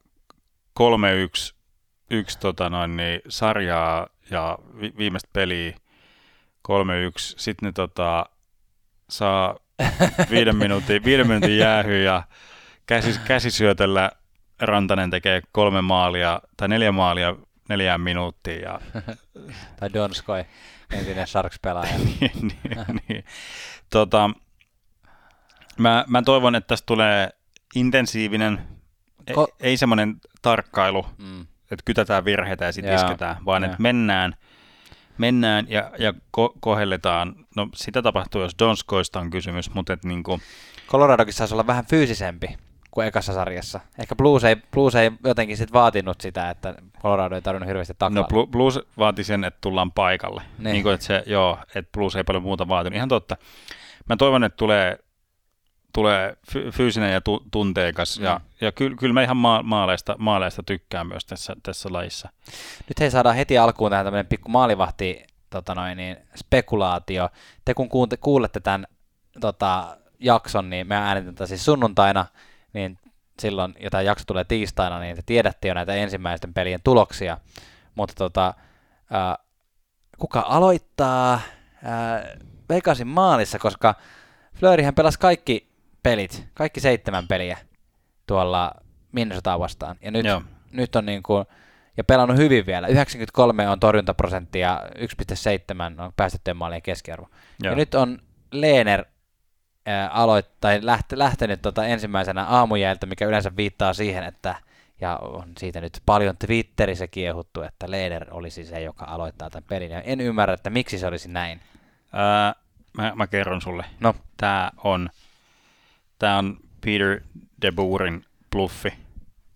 3-1 yksi, tota noin, niin, sarjaa ja vi, viimeistä peliä 3-1. Sitten ne tota, saa viiden minuutin, viiden minuutin jäähy ja käsis, käsisyötellä Rantanen tekee kolme maalia tai neljä maalia neljään minuuttiin ja tai Donskoi, entinen Sharks-pelaaja. niin, niin. Tota, mä, mä toivon, että tästä tulee intensiivinen, ei, Ko- ei semmoinen tarkkailu, Mm. että kytätään virheitä ja sitten isketään, vaan että mennään, mennään ja, ja ko- kohelletaan. No sitä tapahtuu, jos Donskoista on kysymys, mutta et niinku, Coloradokin saisi olla vähän fyysisempi kuin ekassa sarjassa. Ehkä Blues ei, Blues ei jotenkin sit vaatinut sitä, että Colorado ei tarvinnut hirveästi takaa. no Blu- Blues vaati sen, että tullaan paikalle. Niin. Niin. kuin, että se, joo, että Blues ei paljon muuta vaatinut. Ihan totta. mä toivon, että tulee, tulee fy- fyysinen ja tu- tunteikas, mm. ja, ja kyllä kyl mä ihan ma- maaleista, maaleista tykkään myös tässä, tässä lajissa. Nyt hei saadaan heti alkuun tähän tämmöinen pikku maalivahti tota noin, niin, spekulaatio. Te kun kuulette tämän tota, jakson, niin me äänitetään siis sunnuntaina, niin silloin, ja tämä jakso tulee tiistaina, niin te tiedätte jo näitä ensimmäisten pelien tuloksia. Mutta tota, ää, kuka aloittaa ää, Vegasin maalissa, koska Flöörihän pelasi kaikki pelit, kaikki seitsemän peliä tuolla Minnesotaa vastaan. Ja nyt, Joo. nyt on niin kuin, ja pelannut hyvin vielä. 93 on torjuntaprosentti ja 1,7 on päästettyjen maalien keskiarvo. Joo. Ja nyt on Leener aloit, tai läht, lähtenyt tota ensimmäisenä aamujäiltä, mikä yleensä viittaa siihen, että ja on siitä nyt paljon Twitterissä kiehuttu, että Leener olisi se, joka aloittaa tämän pelin. Ja en ymmärrä, että miksi se olisi näin. Ää, mä, mä kerron sulle. No, Tää on, tää on Peter de Boerin bluffi.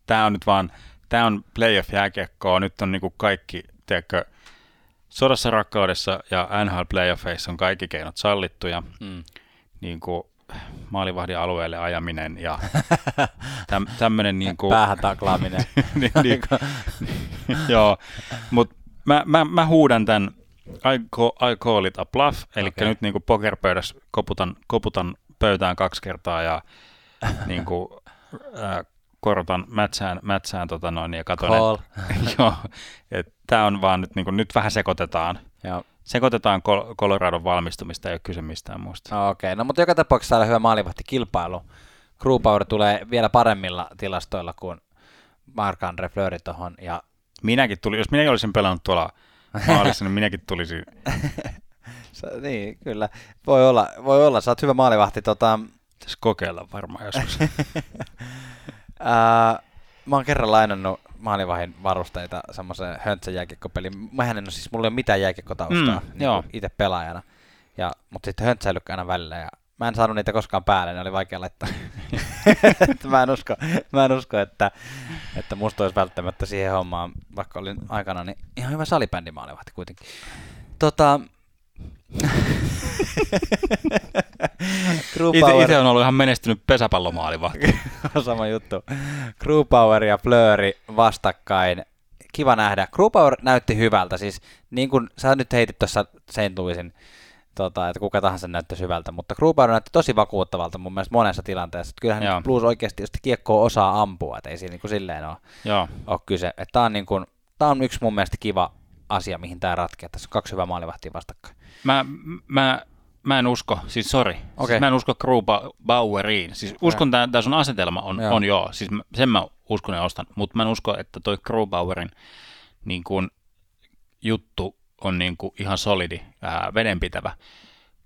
Tää on nyt vaan, tää on playoff-jääkiekkoa. Nyt on niinku kaikki, tiedätkö, sodassa rakkaudessa ja NHL playoffeissa on kaikki keinot sallittuja. mm. Niin kuin maalivahdin alueelle ajaminen ja täm, tämmöinen niin kuin, päähän taklaaminen. niin, niin, joo, mutta mä, mä, mä huudan tämän I call, I call it a bluff, eli Okei. nyt niin kuin pokerpöydässä koputan, koputan pöytään kaksi kertaa ja niin kuin, äh, korotan mätsään, mätsään tota noin, ja Call. että joo, et tää on vaan nyt, niin kuin, nyt vähän sekoitetaan. Joo. Sekoitetaan Col- Coloradon valmistumista, ei ole kyse mistään muusta. No, Okei, okay. no mutta joka tapauksessa täällä hyvä maalivahtikilpailu. Grubauer tulee vielä paremmilla tilastoilla kuin Marc-André Fleury tohon. Ja Minäkin tuli, jos minäkin olisin pelannut tuolla maalissa, niin minäkin tulisin. Sä, niin, kyllä. Voi olla, voi olla. Sä oot hyvä maalivahti. Tota, Pitäisi kokeilla varmaan joskus. ää, mä oon kerran lainannut maalivahin varusteita semmoiseen höntsän jääkiekkopeliin. Mähän en ole siis, mulla ei ole mitään jääkiekkotaustaa Mm, niin itse pelaajana. Ja, mutta sitten höntsäilykkä aina välillä. Ja mä en saanut niitä koskaan päälle, ne oli vaikea laittaa. Mä en usko, mä en usko että, että musta olisi välttämättä siihen hommaan, vaikka olin aikana, niin ihan hyvä salibändi maalivahti kuitenkin. Tota, Itse on ollut ihan menestynyt pesäpallomaalivahti. sama juttu. Grubauer ja Flööri vastakkain. Kiva nähdä. Grubauer näytti hyvältä. Siis niin kuin sä nyt heitit tuossa St. Louisin, tota, että kuka tahansa näyttäisi hyvältä, mutta Grubauer näytti tosi vakuuttavalta mun mielestä monessa tilanteessa. Että Kyllähän Joo. Blues oikeasti, jos kiekkoa osaa ampua, että ei siinä niin kuin silleen ole, Joo, ole kyse. Tää on, niin kuin, tää on yksi mun mielestä kiva asia, mihin tämä ratkeaa. Tässä on kaksi hyvää maalivahtia vastakkain. Mä, mä, mä en usko, siis sori, Okei. siis mä en usko Grubaueriin. Siis uskon, että tämä sun asetelma on Joo. on joo. siis mä- sen mä uskon ja ostan, mutta mä en usko, että toi Grubauerin niin kuin, juttu on niin kuin, ihan solidi, ää, vedenpitävä.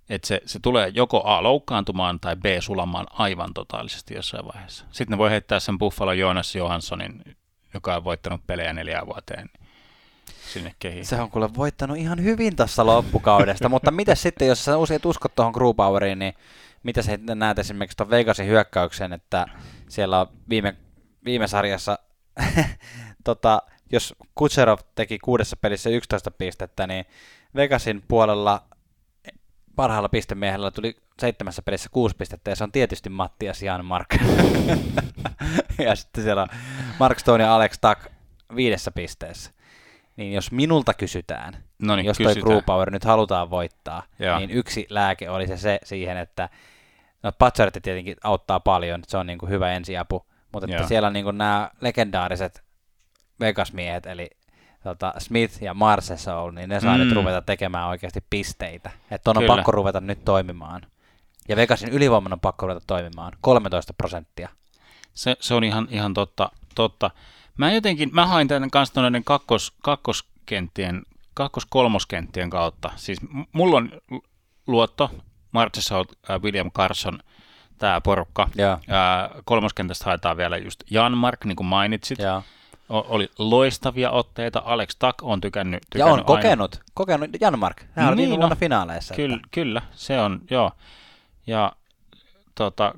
Että se, se tulee joko A loukkaantumaan tai B sulamaan aivan totaalisesti jossain vaiheessa. Sitten ne voi heittää sen Buffalo Jonas Johanssonin, joka on voittanut pelejä neljään vuoteen, sinne kehiin. Se on kuule voittanut ihan hyvin tuossa loppukaudesta, mutta mitä sitten, jos sä usein uskot tuohon Grubaueriin, niin mitä sä näet esimerkiksi tuon Vegasin hyökkäyksen, että siellä on viime, viime sarjassa, tota, jos Kutserov teki kuudessa pelissä 11 pistettä, niin Vegasin puolella parhaalla pistemiehellä tuli seitsemässä pelissä kuusi pistettä, ja se on tietysti Mattias Janmark. ja sitten siellä on Mark Stone ja Alex Tuck viidessä pisteessä. Niin jos minulta kysytään, No niin, jos toi kysytään. Grubauer nyt halutaan voittaa, Joo. niin yksi lääke oli se, se siihen, että no Patsarit tietenkin auttaa paljon, se on niin kuin hyvä ensiapu, mutta että Joo. siellä on niin kuin nämä legendaariset Vegas-miehet, eli tota, Smith ja Marcesol, niin ne saa Mm. nyt ruveta tekemään oikeasti pisteitä. Että on, on Kyllä. pakko ruveta nyt toimimaan. Ja Vegasin ylivoiman on pakko ruveta toimimaan. 13 prosenttia. Se, se on ihan, ihan totta, totta. Mä jotenkin, mä hain tämän kanssa noiden kakkos, kakkoskenttien, kakkos-kolmoskenttien kautta. Siis mulla on lu- luotto, Marchessault, äh, William Carson, tämä porukka. Joo. Äh, kolmoskentästä haetaan vielä just Janmark, niin kuin mainitsit. Joo. O- oli loistavia otteita. Alex Tuck on tykännyt, Ja tykännyt on kokenut, kokenut Janmark. Hän oli Niin, no. vuonna finaaleissa. Kyllä, että- kyllä, se on, joo. Ja tota,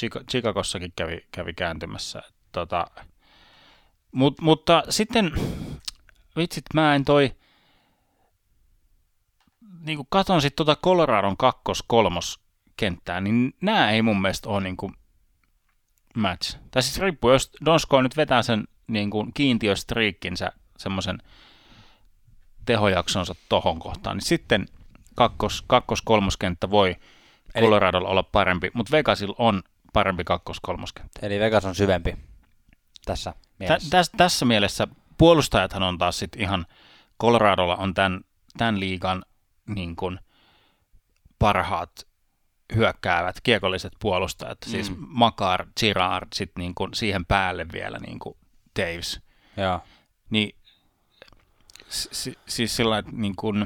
Chica- Chicagossakin kävi, kävi kääntymässä. Tota, mut, mutta sitten, vitsit, mä en toi, niin kun katon sitten tuota Coloradon kakkos-kolmos kenttää, niin nämä ei mun mielestä ole niin kuin match. Tai siis riippuu, jos Donsko nyt vetää sen niin kuin kiintiöstriikkinsä, semmoisen tehojaksonsa tohon kohtaan, niin sitten kakkos, kakkos-kolmoskenttä voi Eli, Coloradolla olla parempi, mutta Vegasilla on parempi kakkos-kolmoskenttä. Eli Vegas on syvempi tässä mielessä. Tä, täs, tässä mielessä puolustajathan on taas sit ihan, Coloradolla on tämän, tämän liigan niin kuin parhaat hyökkäävät kiekolliset puolustajat, siis mm. siis Makar, Girard, sitten niin kuin siihen päälle vielä niin kuin Daves. Joo. Niin si, siis sillä että niin kuin,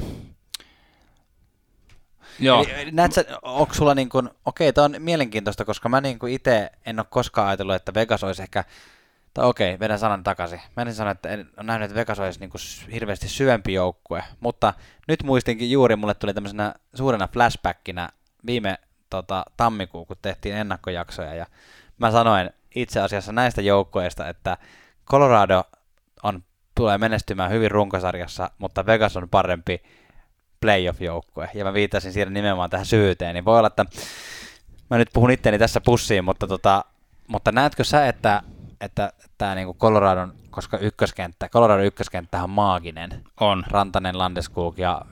Joo. Eli, näetkö, onko sulla niin kuin, okei, tämä on mielenkiintoista, koska mä niin itse en ole koskaan ajatellut, että Vegas olisi ehkä, tai okei, vedän sanan takaisin. Mä en sano, että en ole nähnyt, että Vegas olisi niin kuin hirveästi syvempi joukkue, mutta nyt muistinkin juuri, mulle tuli tämmöisenä suurena flashbackina viime tota, tammikuun, kun tehtiin ennakkojaksoja, ja mä sanoin itse asiassa näistä joukkueista, että Colorado on, tulee menestymään hyvin runkosarjassa, mutta Vegas on parempi playoff-joukkue, ja mä viittasin siinä nimenomaan tähän syvyyteen, niin voi olla, että mä nyt puhun itteni tässä pussiin, mutta, tota, mutta näetkö sä, että että tämä niinku Coloradon, koska ykköskenttä, Colorado ykköskenttä on maaginen. On. Rantanen, Landeskog ja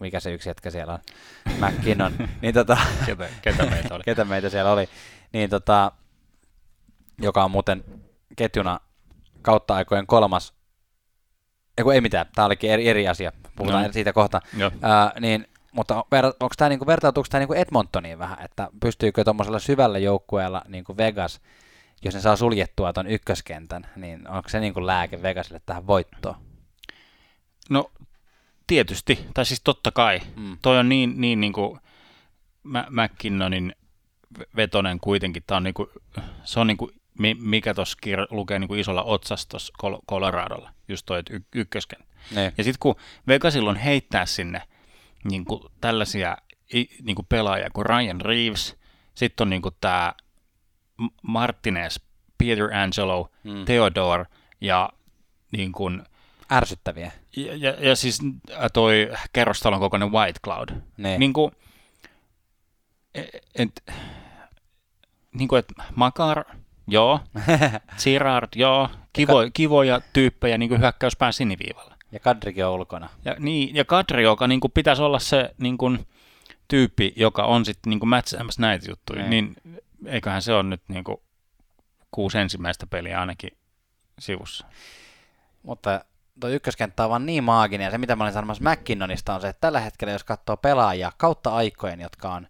mikä se yksi jätkä siellä on, McKinnon. niin tota, ketä, ketä, meitä oli? ketä meitä siellä oli. Niin tota, joka on muuten ketjuna kautta aikojen kolmas Eiku, ei mitään, tämä olikin eri, eri asia, puhutaan no. siitä kohta. Uh, niin, mutta onko tämä niinku, vertautuuko tämä niinku Edmontoniin vähän, että pystyykö tuommoisella syvällä joukkueella niinku Vegas, jos ne saa suljettua tuon ykköskentän, niin onko se niinku lääke Vegasille tähän voittoon? No tietysti, tai siis totta kai. Mm. Toi on niin, niin, niin kuin McKinnonin vetonen kuitenkin, tämä on niin kuin, se on niin kuin, mikä tuossa lukee niin kuin isolla otsastossa Coloradolla, just toi y- ykköskenttä. Ne. Ja sitten kun Vegasilla on heittää sinne niin kuin tällaisia niin kuin pelaajia kuin Ryan Reeves, sitten on niin kuin tämä Martinez, Peter Angelo, mm. Theodore ja niin kuin, Ärsyttäviä. Ja, ja, ja siis toi kerrostalon kokoinen White Cloud. Ne. Niin kuin, et, et, niin kuin, että Makar, joo, Girard, joo, kivo, ja kivoja tyyppejä niin kuin hyökkäyspään siniviivalla. Ja Kadrikin on ulkona. Ja, niin, ja Kadri, joka niin kuin, pitäisi olla se niin kuin, tyyppi, joka on sitten niin mätsäämässä näitä juttuja, ne. niin eiköhän se ole nyt niin kuin, kuusi ensimmäistä peliä ainakin sivussa. Mutta tuo ykköskenttä on vaan niin maaginen, ja se mitä mä olin sanomassa McKinnonista on se, että tällä hetkellä jos katsoo pelaajia kautta aikojen, jotka on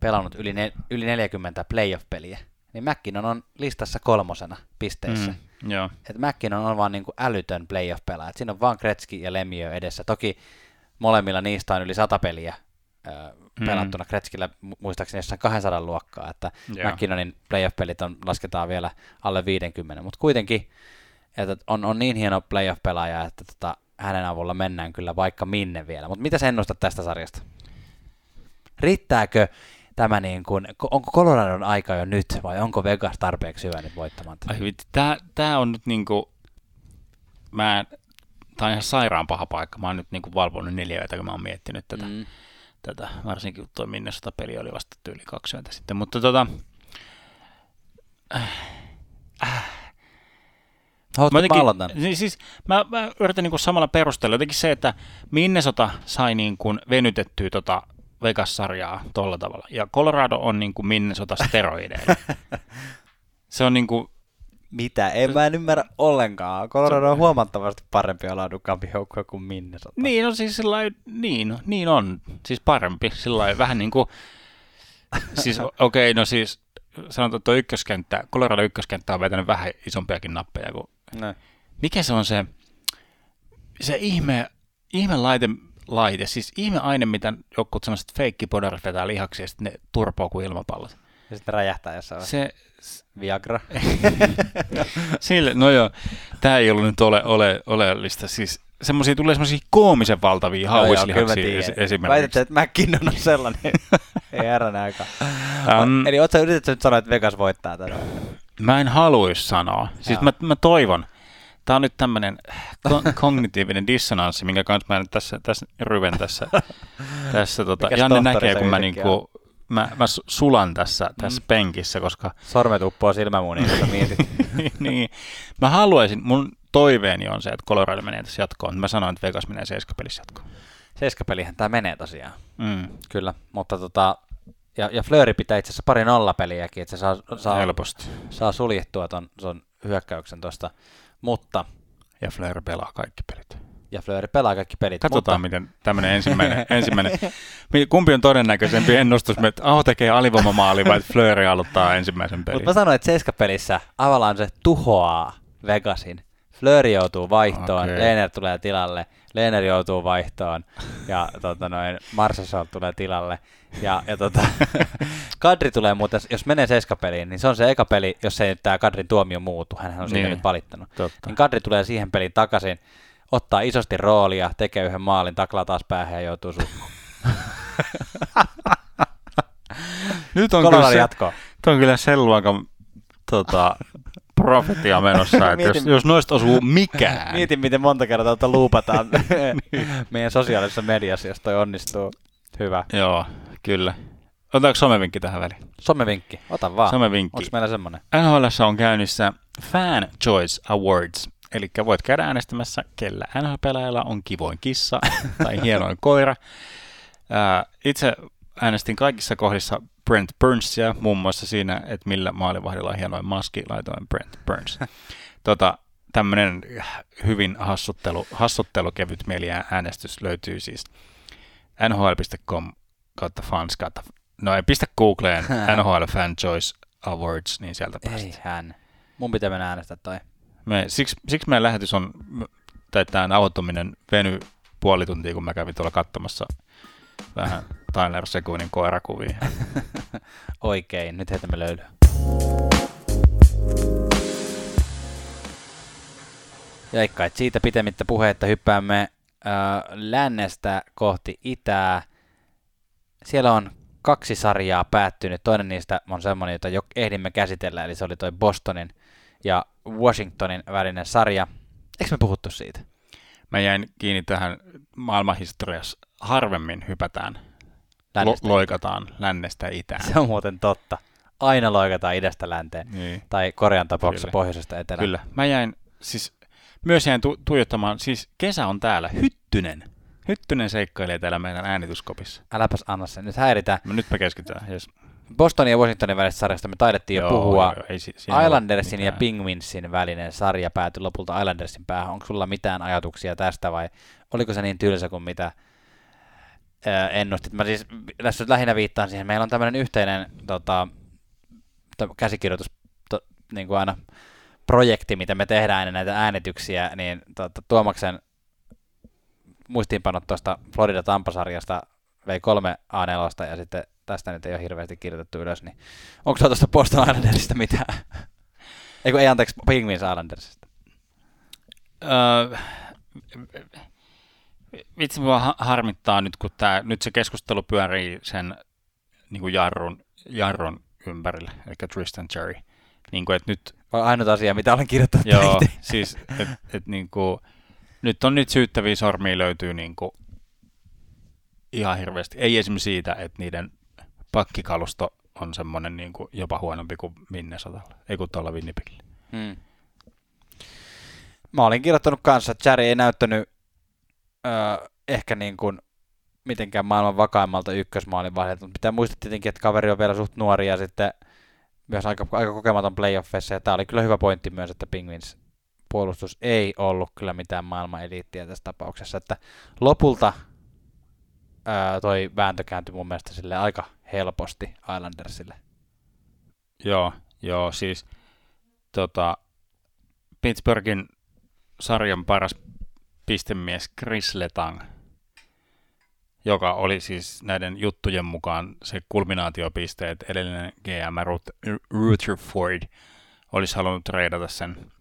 pelannut yli, ne, yli 40 playoff-peliä, niin McKinnon on listassa kolmosena pisteissä. Mm, joo. Et McKinnon on vaan niin kuin älytön playoff-pelaaja. Siinä on vaan Kretski ja Lemieux edessä. Toki molemmilla niistä on yli sata peliä mm. pelattuna. Kretskillä muistaakseni jossain 200 luokkaa, että yeah. McKinnonin playoff-pelit on, lasketaan vielä alle 50, mutta kuitenkin että on, on niin hieno playoff-pelaaja, että tota, hänen avulla mennään kyllä vaikka minne vielä. Mutta mitä sä ennustat tästä sarjasta? Riittääkö tämä niin kuin, onko Coloradon aika jo nyt vai onko Vegas tarpeeksi hyvä nyt voittamaan? Tämä, tämä on nyt niin kuin, mä, tämä on ihan sairaan paha paikka. Mä oon nyt niin kuin valvonut neljä yötä, kun mä oon miettinyt tätä. Mm. Tätä varsinkin tuo Minnesota peli oli vasta yli kaksi yötä sitten. Mutta tota, äh, äh, Haluatko mä, jotenkin, niin siis, mä, mä yritän niin kuin samalla perustella jotenkin se, että Minnesota sai niin kuin venytettyä tota Vegas-sarjaa tolla tavalla. Ja Colorado on niin kuin Minnesota steroideilla. se on niin kuin... Mitä? En mä en ymmärrä ollenkaan. Colorado on huomattavasti parempi ja laadukkaampi joukkue kuin Minnesota. Niin, no siis sillä niin, niin on. Siis parempi. Sillä vähän niin kuin... Siis okei, okay, no siis sanotaan, että tuo ykköskenttä, Colorado ykköskenttä on vetänyt vähän isompiakin nappeja kuin... Ne. Mikä se on se, se ihme, ihme laite, laite, siis ihme aine, mitä jotkut sellaiset feikkipodarit vetää lihaksi ja sitten ne turpoo kuin ilmapallot. Ja sitten räjähtää jossain. Se, Viagra. Sille, no joo, tämä ei ollut nyt ole, ole, oleellista. Siis semmoisia tulee semmoisia koomisen valtavia hauislihaksia esimerkiksi. Väitätte, että McKinnon on sellainen. ei herran aika. Um, Eli ootko yritetty nyt sanoa, että Vegas voittaa tätä? Mä en haluaisi sanoa. Siis mä, mä toivon, Tämä on nyt tämmöinen ko- kognitiivinen dissonanssi, minkä kanssa mä nyt tässä, tässä ryven tässä. tässä tota, Mikäs Janne näkee, kun mä, niinku, mä, mä su- sulan tässä, tässä Mm. penkissä, koska Sormet uppoo silmämuniin, kun mietit. niin, mä haluaisin, mun toiveeni on se, että Colorado menee tässä jatkoon. Mä sanoin, että Vegas menee seiskapelissä jatkoon. Seiskapelihän tämä menee tosiaan. Mm. Kyllä, mutta tota, ja, ja Flööri pitää itse asiassa pari nollapeliäkin, että se saa, saa, Helposti. saa suljettua ton, ton hyökkäyksen tuosta. Mutta, Ja Flair pelaa kaikki pelit. Ja Flööri pelaa kaikki pelit. Katsotaan, mutta, miten tämmöinen ensimmäinen, ensimmäinen, kumpi on todennäköisempi ennustus, että Aho tekee alivoimamaali vai että Fleury aloittaa ensimmäisen pelin. Mutta mä sanoin, että Seiskapelissä Avalanche tuhoaa Vegasin. Flööri joutuu vaihtoon, okay. Lehner tulee tilalle, Lehner joutuu vaihtoon ja tota noin, Marsasol tulee tilalle. Ja, ja tota, Kadri tulee muuten, jos menee Seiskapeliin, niin se on se eka peli, jos ei tämä Kadrin tuomio muutu, hän on siitä Niin. nyt valittanut. Totta. Niin Kadri tulee siihen peliin takaisin, ottaa isosti roolia, tekee yhden maalin, taklaa taas päähän ja joutuu suhkuun. Nyt on, kyllä se, jatkoa. On kyllä sen luokan tota, profetia menossa, että jos, jos noista osuu mikään. Mietin, miten monta kertaa tuota luupataan meidän sosiaalisessa mediassa, jos toi onnistuu. Hyvä. Joo, kyllä. Otetaanko somevinkki tähän väliin? Somevinkki, ota vaan. Somevinkki. Onko meillä semmonen? NHL on käynnissä Fan Choice Awards, eli voit käydä äänestämässä, kellä NHL-pelaajalla on kivoin kissa tai hienoin koira. Itse äänestin kaikissa kohdissa Brent Burnsia, muun muassa siinä, että millä maalivahdilla on hienoin maski, laitoin Brent Burns. tota, tämmöinen hyvin hassuttelu, hassuttelukevyt mieliä äänestys löytyy siis nhl.com kautta fans kautta, no ei pistä Googleen NHL Fan Choice Awards, niin sieltä päästä. Ei hän. Mun pitää mennä äänestää toi. Me, siksi, siksi meidän lähetys on, tai tämä nauhoittaminen veny puoli tuntia, kun mä kävin tuolla katsomassa vähän Tyler Seguinin koirakuvia. Oikein, nyt heitämme löylyä. Jaikka, et siitä pitemmittä puhetta hyppäämme äh, lännestä kohti itää. Siellä on kaksi sarjaa päättynyt. Toinen niistä on semmoinen, jota jo ehdimme käsitellä, eli se oli toi Bostonin ja Washingtonin välinen sarja. Eikö me puhuttu siitä? Mä jäin kiinni tähän maailmanhistoriassa. Harvemmin hypätään, lo- Lännestä. loikataan lännestä itään. Se on muuten totta. Aina loikataan idästä länteen. Niin. Tai Korean tapauksessa Kyllä. pohjoisesta etelään. Kyllä. Mä jäin, siis myös jäin tu- tuijottamaan, siis kesä on täällä. Hyttynen. Hyttynen seikkailee täällä meidän äänityskopissa. Äläpäs anna sen. Nyt häiritään. No, nyt me keskitytään. Yes. Bostonin ja Washingtonin välisestä sarjasta me taidettiin jo puhua. joo, ei si- Islandersin ja mitään. Penguinsin välinen sarja päätyi lopulta Islandersin päähän. Onko sulla mitään ajatuksia tästä vai oliko se niin tylsä kuin mitä ää, ennustit? Mä siis tässä lähinnä viittaan siihen. Meillä on tämmöinen yhteinen tota, to- käsikirjoitus, to, niin kuin aina projekti, mitä me tehdään ennen näitä äänityksiä, niin tota, Tuomaksen muistiinpanot tuosta Florida Tampasarjasta vei kolme A4 ja sitten tästä nyt ei ole hirveästi kirjoitettu ylös, niin onko sulla tuosta Boston Islandersista mitään? Eikö ei anteeksi, Penguins Islandersista. Öö, vitsi mua ha- harmittaa nyt, kun tää, nyt se keskustelu pyörii sen niin kuin jarrun, jarrun ympärillä, eli Tristan Cherry. Niin kuin, että nyt, Vai ainut asia, mitä olen kirjoittanut joo, itse. siis, että et, niin kuin, nyt on nyt syyttäviä sormia löytyy niin kuin, ihan hirveästi. Ei esimerkiksi siitä, että niiden pakkikalusto on semmoinen niin kuin, jopa huonompi kuin Minnesotalla, ei kuin tuolla Winnipegillä. Hmm. Mä olin kirjoittanut kanssa, että Jerry ei näyttänyt öö, ehkä niin kuin mitenkään maailman vakaimmalta ykkösmaalin vaihdelta, mutta pitää muistaa tietenkin, että kaveri on vielä suht nuori ja sitten myös aika, aika kokematon playoffeissa, ja tämä oli kyllä hyvä pointti myös, että Penguins puolustus ei ollut kyllä mitään maailman eliittiä tässä tapauksessa, että lopulta ää, toi vääntö kääntyi mun mielestä sille aika helposti Islandersille. Joo, joo, siis tota, Pittsburghin sarjan paras pistemies Chris Letang, joka oli siis näiden juttujen mukaan se kulminaatiopiste, että edellinen GM Ruth- Rutherford olisi halunnut treidata sen,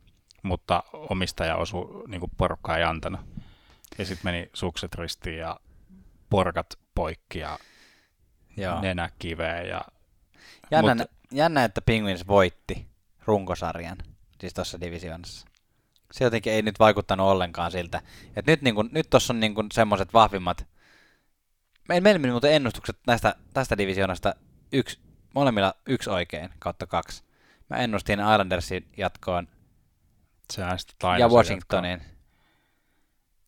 mutta omistaja osu niin porukkaa ei antanut. Ja sitten meni sukset ristiin ja porkat poikki ja Joo. nenä kiveen ja Jännä, Mut- jännä, että Penguins voitti runkosarjan, siis tuossa divisioonassa. Se jotenkin ei nyt vaikuttanut ollenkaan siltä. Et nyt, niin kun, nyt tuossa on niin semmoiset vahvimmat. Meillä meni muuten ennustukset näistä, tästä divisioonasta yksi, molemmilla yksi oikein kautta kaksi. Mä ennustin Islandersin jatkoon ja Washingtonin.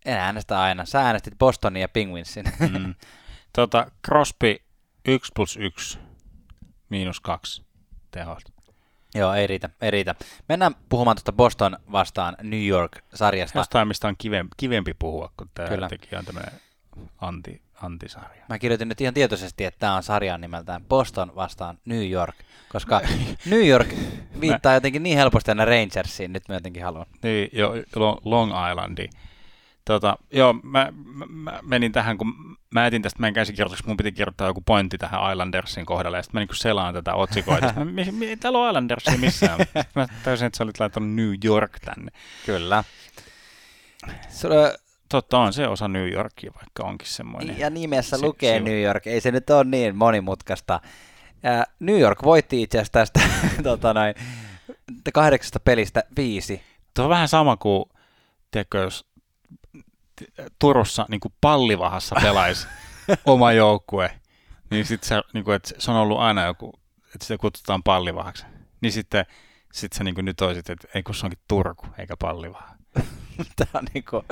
En äänestä aina. Sä äänestit Bostonin ja Penguinsin. jatkoon. Mm. tota, Crosby 1 plus 1 miinus 2 tehosta. Joo, ei riitä, ei riitä. Mennään puhumaan tuosta Boston vastaan New York-sarjasta. Jostain, mistä on kivempi, kivempi puhua, kun tämä Kyllä. teki on tämmöinen anti, antisarja. Mä kirjoitin nyt ihan tietoisesti, että tämä on sarjan nimeltään Boston vastaan New York, koska New York viittaa jotenkin niin helposti aina Rangersiin, nyt mä jotenkin haluan. Niin, jo, Lo- Long Islandi. Tota, joo, mä, mä, mä, menin tähän, kun mä etin tästä meidän käsikirjoituksesta, mun piti kirjoittaa joku pointti tähän Islandersin kohdalle, ja sitten mä niin selaan tätä otsikoita. Mä, mi, mi, täällä on Islandersia missään. Sitten mä täysin, että sä olit laittanut New York tänne. Kyllä. Sulla, Totta on se osa New Yorkia, vaikka onkin semmoinen. ja nimessä si- lukee sivu. New York, ei se nyt ole niin monimutkaista. Ja New York voitti itse asiassa tästä tota noin, kahdeksasta pelistä viisi. Tuo on vähän sama kuin, tiedätkö, jos Turussa niin kuin pallivahassa pelaisi oma joukkue, niin sitten se, niin kuin, että se on ollut aina joku, että sitä kutsutaan pallivahaksi. Niin sitten sit sä niin kuin nyt olisit, että ei kun se onkin Turku, eikä pallivaha. Tämä on niinku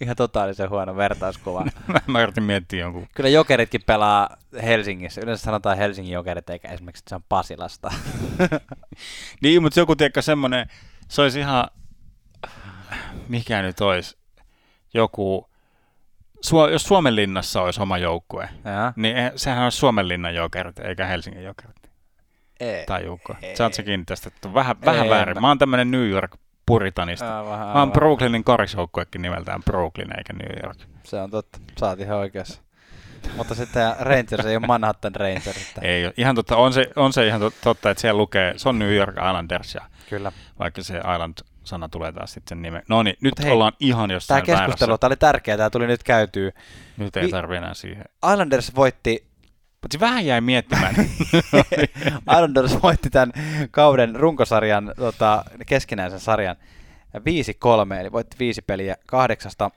ihan totaalisen huono vertauskuva. Mä yritin miettiä jonkun. Kyllä jokeritkin pelaa Helsingissä. Yleensä sanotaan Helsingin jokerit, eikä esimerkiksi, että se on Pasilasta. Niin, mutta joku, tiedätkö, semmoinen, se olisi ihan, mikä nyt olisi, joku, jos Suomenlinnassa olisi oma joukkue, ja? niin eh- sehän olisi Suomenlinnan jokerit, eikä Helsingin jokerit. Ei. Tai Jukko. Sä kiinni tästä, että on vähän, vähän Ei, väärin. mä- Mä oon tämmönen New York puritanista. Aa, vähän, Mä oon aivan. Brooklynin korisjoukkuekin nimeltään Brooklyn eikä New York. Se on totta. Saat ihan oikeassa. Mutta sitten Rangers ei ole Manhattan Rangers. Ei ihan totta, on se, on se ihan tot- totta, että siellä lukee, se on New York Islanders ja Kyllä. vaikka se Island-sana tulee taas sitten sen nimen. No niin, nyt Mut hei, ollaan ihan Tämä jossain keskustelu, väärässä. tämä oli tärkeää, tämä tuli nyt käytyy. Nyt ei Vi- tarvi enää siihen. Islanders voitti Mutta vähän jäi miettimään. Islanders voitti tämän kauden runkosarjan, tota, keskinäisen sarjan 5-3, eli voitti viisi peliä kahdeksasta.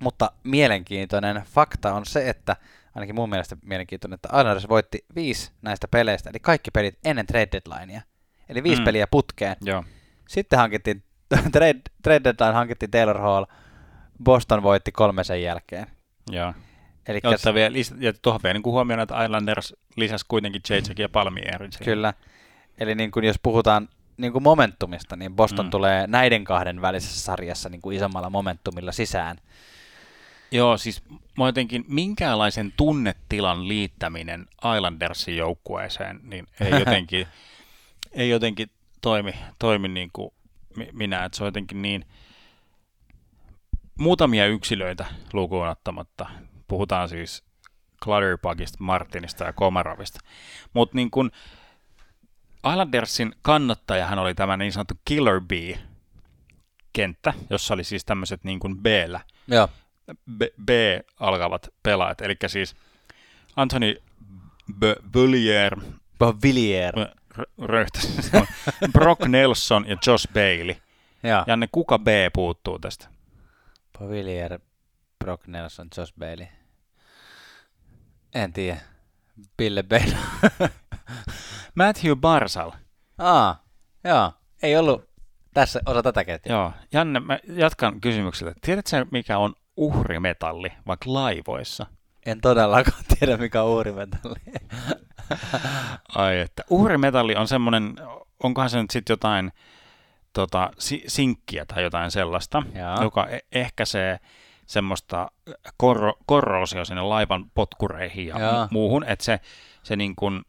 Mutta mielenkiintoinen fakta on se, että ainakin mun mielestä mielenkiintoinen, että Islanders voitti viisi näistä peleistä, eli kaikki pelit ennen trade deadlinea. Eli viisi mm. peliä putkeen. Joo. Sitten hankittiin, trade, trade deadline hankittiin Taylor Hall, Boston voitti kolme sen jälkeen. Joo. Eli Ja, ottaa vielä, ja tuohon vielä niin huomioon, että Islanders lisäsi kuitenkin JJ ja Palmierin. Kyllä. Eli niin kuin jos puhutaan niin kuin momentumista, niin Boston mm. tulee näiden kahden välisessä sarjassa niin kuin isommalla momentumilla sisään. Joo, siis mä jotenkin minkäänlaisen tunnetilan liittäminen Islandersin joukkueeseen, niin ei jotenkin, ei jotenkin toimi, toimi niin kuin mi- minä, että se on jotenkin niin muutamia yksilöitä lukuun ottamatta. Puhutaan siis Clutterbuckista, Martinista ja Komarovista. Mutta niin kuin Islandersin kannattajahan oli tämä niin sanottu Killer Bee kenttä, jossa oli siis tämmöiset niin kuin B-llä Joo. B, B alkavat pelaajat, eli siis Anthony B- Bullier, Villier. Röyhtäsin, Brock Nelson ja Josh Bailey. Joo. Janne, kuka B puuttuu tästä? Villier, Brock Nelson, Josh Bailey. En tiedä. Bille Bailey. Matthew Barsal. Aa, joo. Ei ollut tässä osa tätä ketjua. Joo, Janne, mä jatkan kysymyksellä. Tiedätkö mikä on uhrimetalli vaikka laivoissa? En todellakaan tiedä, mikä on uurimetalli. Ai että. Uhrimetalli on semmoinen, onkohan se nyt sitten jotain tota, si- sinkkiä tai jotain sellaista, Jaa. joka e- ehkäisee semmoista korro- korroosio sinne laivan potkureihin ja Jaa. mu- muuhun, että se, se niin kuin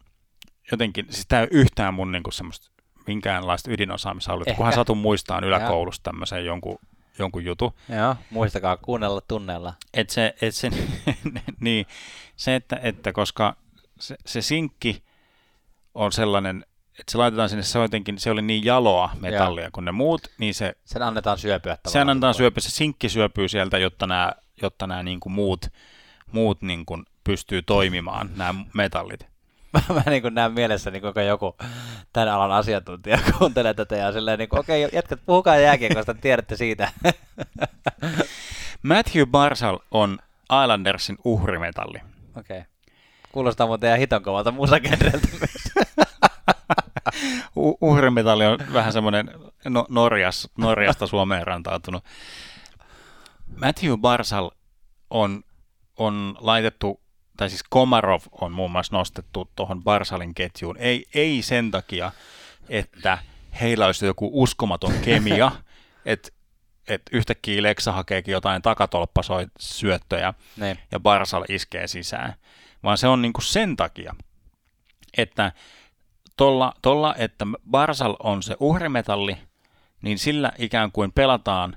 jotenkin, siis tämä ei ole yhtään mun niin kuin semmoista minkäänlaista ydinosaamisaluetta, Ehkä. kunhan satun muistaan yläkoulusta tämmöisen jonkun, jonkun jutun, joo, muistakaa kuunnella tunnella. et se, et se, niin, se että, että koska se, se sinkki on sellainen, että se laitetaan sinne, se, jotenkin, se oli niin jaloa metallia kuin ne muut, niin se, Sen annetaan syöpyä se antaa syöpyä, se sinkki syöpyy sieltä, jotta nämä, jotta nämä niin kuin muut, muut niin kuin pystyy toimimaan, nämä metallit. mä, mä niin kuin näen mielessä, niin kuinka joku tämän alan asiantuntija kuuntelee tätä ja silleen, niin okei, okay, jätkät, puhukaa jääkiekosta, tiedätte siitä. Matthew Barsal on Islandersin uhrimetalli. Okei. Okay. Kuulostaa muuten ihan hiton kovalta musagenreltä myös. U- uhrimetalli on vähän semmoinen no, Norjas, Norjasta Suomeen rantautunut. Matthew Barsal on, on laitettu, tai siis Komarov on muun muassa nostettu tuohon Barsalin ketjuun. Ei, ei sen takia, että heillä olisi joku uskomaton kemia, että et yhtäkkiä Leksa hakeekin jotain takatolppasoi syöttöjä Niin. ja Barsal iskee sisään, vaan se on niinku sen takia, että tolla, tolla, että Barsal on se uhrimetalli, niin sillä ikään kuin pelataan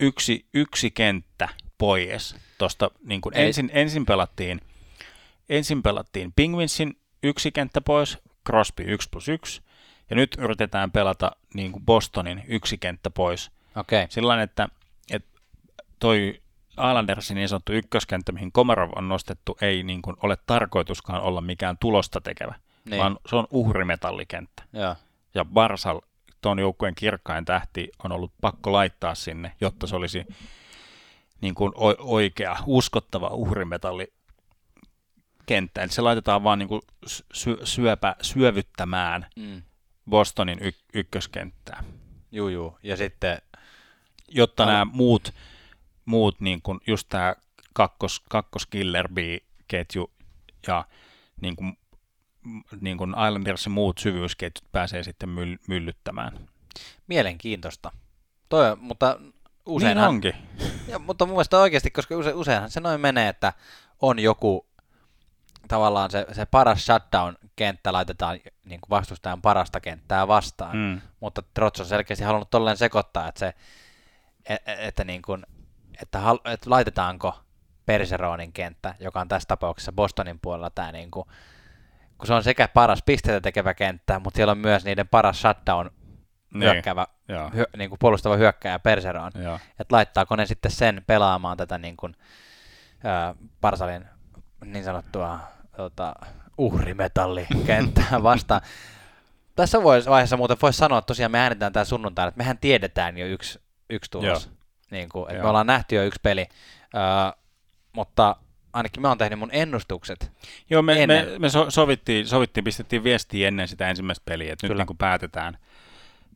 yksi, yksi kenttä pois. Tosta, niin kuin ensin, ensin, pelattiin, ensin pelattiin Penguinsin yksi kenttä pois, Crosby 1 plus 1, ja nyt yritetään pelata niin kuin Bostonin yksi kenttä pois. Okei. Okay. Sillä että, että toi Islandersin niin sanottu ykköskenttä, mihin Komarov on nostettu, ei niin kuin ole tarkoituskaan olla mikään tulosta tekevä, Niin. vaan se on uhrimetallikenttä. Joo. Ja Barsal, tuon joukkueen kirkkain tähti, on ollut pakko laittaa sinne, jotta se olisi niin kuin o- oikea, uskottava uhrimetalli kenttä. Eli se laitetaan vaan niin kuin sy- syöpä, syövyttämään Mm. Bostonin y- ykköskenttää, Juu, juu. Ja sitten, jotta Al- nämä muut, muut niin kuin just tämä kakkos, kakkos Killer Bee-ketju ja niin kuin, niin kuin Islandersin muut syvyysketjut pääsee sitten myll- myllyttämään. mielenkiintoista. Toi, mutta Usein useinhan, niin onkin. Ja, mutta mun mielestä oikeasti, koska use, useinhan se noin menee, että on joku tavallaan se, se paras shutdown-kenttä laitetaan niin kuin vastustajan parasta kenttää vastaan. Mm. Mutta Trots on selkeästi halunnut tolleen sekoittaa, että, se, e- e- että, niin kuin, että, hal, että laitetaanko Perseronin kenttä, joka on tässä tapauksessa Bostonin puolella tämä niin kuin, kun se on sekä paras pisteitä tekevä kenttä, mutta siellä on myös niiden paras shutdown Niin. hyökkäävä, Joo. hyö, niin kuin puolustava hyökkäjä Perseron Joo. että laittaako ne sitten sen pelaamaan tätä niin kuin, ää, Parsalin niin sanottua tota, uhrimetallikenttää vastaan. Tässä vaiheessa muuten voisi sanoa, että tosiaan me äänitään tämä sunnuntaina, että mehän tiedetään jo yksi, yksi tulos. Niin kuin, että me ollaan nähty jo yksi peli, ää, mutta ainakin mä oon tehnyt mun ennustukset. Joo, me, me, Ennen. me so, sovittiin, sovittiin, pistettiin viestiä ennen sitä ensimmäistä peliä, että nyt Kyllä. niin kuin päätetään,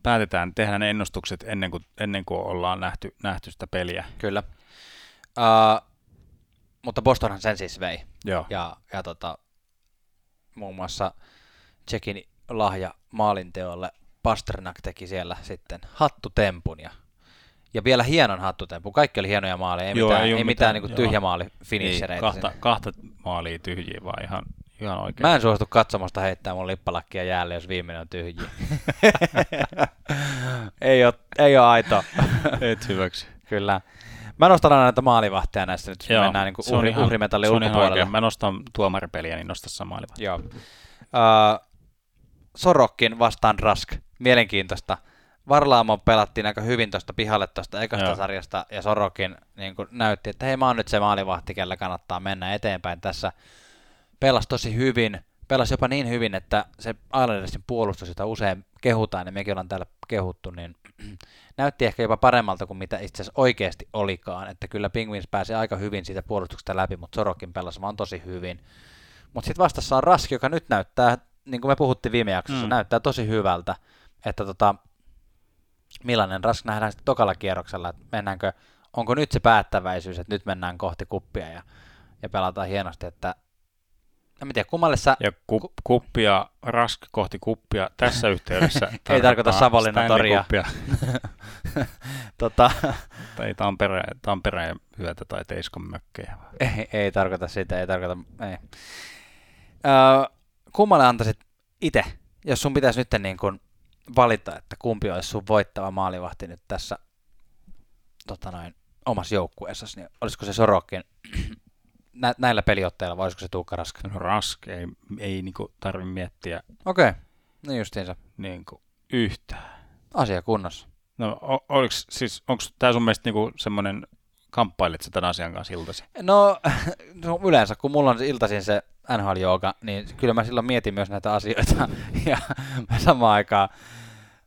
päätetään, tehdään ne ennustukset ennen kuin, ennen kuin ollaan nähty, nähty sitä peliä. Kyllä. Ää, mutta Bostonhan sen siis vei. Joo. ja, ja tota, muun muassa Tsekin lahja maalinteolle Pasternak teki siellä sitten hattutempun ja, ja vielä hienon hattutempun. Kaikki oli hienoja maaleja, ei Joo, mitään, ei mitään, mitään, niin kuin tyhjä maali Ei, finishereitä. kahta, sinne. kahta maalia tyhjiä, vaan ihan, ihan oikein. Mä en suostu katsomosta heittää mun lippalakkia jäälle, jos viimeinen on tyhjiä. ei, ole, ei ole aito. Et hyväksy. Kyllä. Mä nostan aina näitä maalivahtia näissä nyt, Joo, mennään niin kuin uhri, ihan- uhrimetallin ulkopuolelle. Mä nostan tuomaripeliä, niin nosta sama maali. Joo. Uh, Sorokkin vastaan Rask. Mielenkiintoista. Varlaamo pelattiin aika hyvin tuosta pihalle tuosta ekasta Joo. sarjasta, ja Sorokin niin kuin näytti, että hei mä oon nyt se maalivahti, kellä kannattaa mennä eteenpäin tässä. Pelasi tosi hyvin, pelasi jopa niin hyvin, että se Islandersin puolustus, jota usein kehutaan, ja mekin ollaan täällä kehuttu, niin näytti ehkä jopa paremmalta kuin mitä itse asiassa oikeasti olikaan. Että kyllä Penguins pääsi aika hyvin siitä puolustuksesta läpi, mutta Sorokin pelasi vaan tosi hyvin. Mutta sitten vastassa on Rask, joka nyt näyttää, niin kuin me puhuttiin viime jaksossa, mm. Mm. näyttää tosi hyvältä. Että tota, millainen Rask nähdään sitten tokalla kierroksella, että mennäänkö, onko nyt se päättäväisyys, että nyt mennään kohti kuppia ja, ja pelataan hienosti, että en mä tiedä, kummalle sä, Ja ku, kuppia, rask kohti kuppia tässä yhteydessä. Ei tarkoita Savonlinnan toria. Tota, tai Tampereen, Tampereen hyötä tai Teiskon mökkejä. ei, ei tarkoita sitä, ei tarkoita, ei. Öö, kummalle antaisit itse, jos sun pitäisi nyt niin kuin valita, että kumpi olisi sun voittava maalivahti nyt tässä tota noin, omassa joukkueessasi, niin olisiko se Sorokin nä- näillä peliotteilla vai olisiko se Tuukka Rask? No rask, ei, ei niinku tarvi miettiä Okei, okay. niin justiinsa. niinku yhtään. Asia kunnossa. No o- oliks, siis, onko tämä sun mielestä niinku semmoinen, kamppailit sä tämän asian kanssa iltasi? No, no, yleensä kun mulla on iltaisin se nhl jooga niin kyllä mä silloin mietin myös näitä asioita. ja samaan aikaan,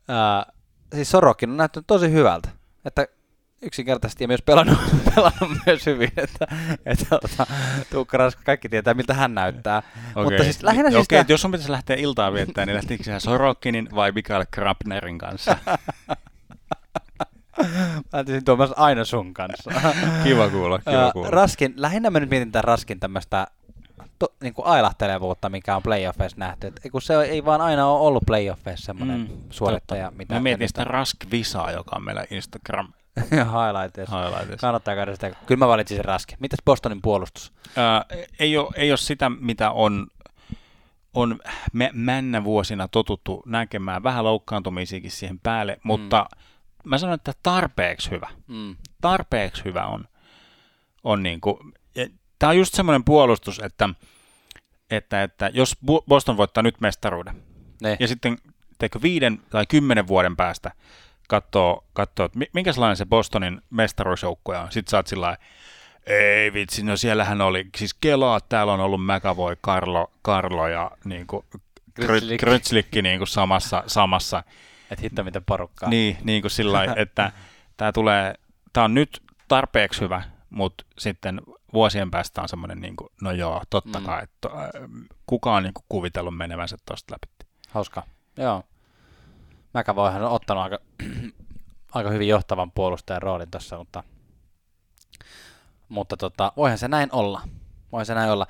ää, siis Sorokin on näyttänyt tosi hyvältä. Että yksinkertaisesti ja myös pelannut, pelannut myös hyvin, että, että että Tuukka Raska, kaikki tietää, miltä hän näyttää. Okay. Mutta siis lähinnä siis okay, jos sun pitäisi lähteä iltaa viettämään, niin lähtikö sä Sorokinin vai Mikael Krapnerin kanssa? Lähtisin tuomassa aina sun kanssa. kiva kuulla, kiva kuulla. Raskin, lähinnä mä nyt mietin tämän Raskin tämmöistä to, niin kuin ailahtelevuutta, mikä on playoffeissa nähty. Et, kun se ei vaan aina ole ollut playoffeissa semmoinen mm, suorittaja. Totta. Mitä mä mietin sitä Rask Visaa, joka on meillä Instagram highlightissa. highlightissa. Kannattaa käydä sitä. Kyllä mä valitsin sen Raskin. Mitäs Bostonin puolustus? Ää, ei, ole, ei ole sitä, mitä on on me, männä vuosina totuttu näkemään vähän loukkaantumisiakin siihen päälle, mm. mutta mä sanon, että tarpeeksi hyvä. Mm. Tarpeeksi hyvä on. on niin kuin, tämä on just semmoinen puolustus, että, että, että jos Boston voittaa nyt mestaruuden, ne. ja sitten teikö viiden tai kymmenen vuoden päästä katsoo, katsoo että minkälainen se Bostonin mestaruusjoukkoja on, sitten oot sillä ei vitsi, no siellähän oli, siis kelaa, täällä on ollut McAvoy, Carlo, Carlo ja niin kuin, Grützlikki niin kuin samassa, samassa. Että hitto miten porukkaa. Niin, niin kuin sillä että tämä tulee, tämä on nyt tarpeeksi hyvä, mutta sitten vuosien päästä on semmoinen, niin kuin, no joo, totta mm. kai, että äh, kuka on niin kuin kuvitellut menevänsä tuosta läpi. Hauska, joo. McAvoyhan on ottanut aika, aika hyvin johtavan puolustajan roolin tuossa, mutta, mutta tota, voihan se näin olla. Voihan se näin olla.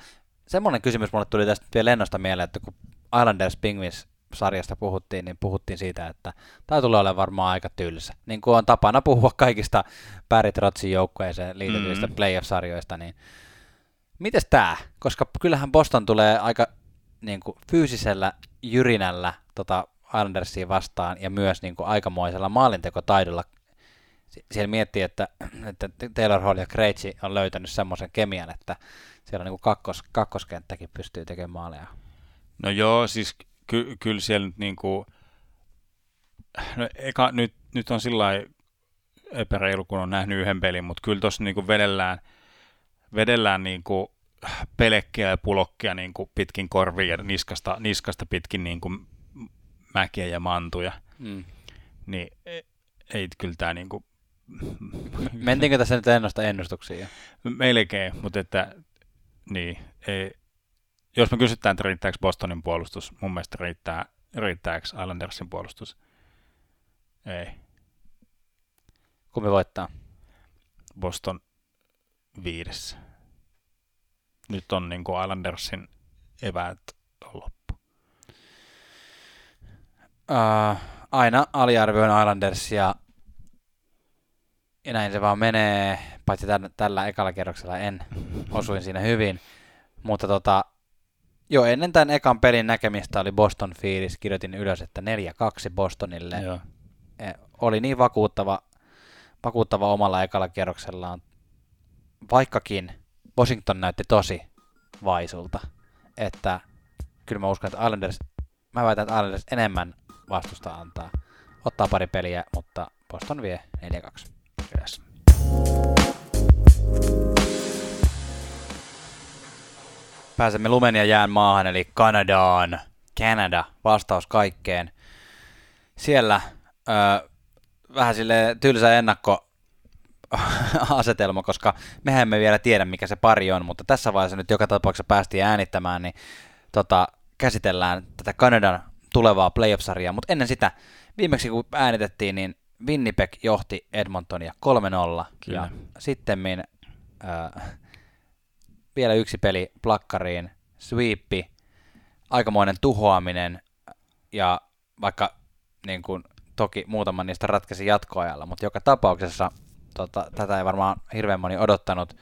Semmoinen kysymys mulle tuli tästä vielä lennosta mieleen, että kun Islanders Penguins sarjasta puhuttiin, niin puhuttiin siitä, että tämä tulee olemaan varmaan aika tylsä. Niin kuin on tapana puhua kaikista Barry Trotsin joukkueeseen liitetyistä mm. playoff-sarjoista, niin mites tämä? Koska kyllähän Boston tulee aika niin kuin, fyysisellä jyrinällä tota Islandersia vastaan ja myös niin kuin, aikamoisella maalintekotaidolla. Siellä miettii, että, että Taylor Hall ja Krejci on löytänyt semmoisen kemian, että siellä niin kuin kakkos, kakkoskenttäkin pystyy tekemään maaleja. No joo, siis ky- kyllä siellä nyt niin kuin, no eka, nyt, nyt on sillä epäreilu, kun on nähnyt yhden pelin, mutta kyllä tuossa niin vedellään, vedellään niin kuin pelekkiä ja pulokkia niin kuin pitkin korvia ja niskasta, niskasta pitkin niin kuin mäkiä ja mantuja. Mm. Niin ei, ei kyllä tämä niin kuin... Mentiinkö tässä nyt ennusta ennustuksia? Melkein, mutta että niin, ei, jos me kysytään, että riittääkö Bostonin puolustus, mun mielestä riittää, riittääkö Islandersin puolustus? Ei. Kumpi voittaa? Boston viidessä. Nyt on niin kuin Islandersin eväät on loppu. Uh, aina aliarvioin Islandersia ja näin se vaan menee, paitsi tällä, tällä ekalla kerroksella en osuin siinä hyvin. Mutta tota, Joo, ennen tämän ekan pelin näkemistä oli Boston fiilis. Kirjoitin ylös, että 4-2 Bostonille. Joo. E, oli niin vakuuttava, vakuuttava omalla ekalla kierroksellaan, vaikkakin Washington näytti tosi vaisulta, että kyllä mä uskon, että Islanders, mä väitän, että Islanders enemmän vastusta antaa. Ottaa pari peliä, mutta Boston vie 4-2. Yes. Pääsemme lumen ja jään maahan, eli Kanadaan. Canada, vastaus kaikkeen. Siellä ö, vähän sille tylsä ennakko asetelma, koska mehän emme vielä tiedä, mikä se pari on, mutta tässä vaiheessa nyt joka tapauksessa päästiin äänittämään, niin tota, käsitellään tätä Kanadan tulevaa playoff-sarjaa, mutta ennen sitä, viimeksi kun äänitettiin, niin Winnipeg johti Edmontonia 3-0, Kyllä. ja sitten äh, vielä yksi peli plakkariin, sweepi, aikamoinen tuhoaminen. Ja vaikka niin kuin, toki muutama niistä ratkaisi jatkoajalla, mutta joka tapauksessa tota, tätä ei varmaan hirveän moni odottanut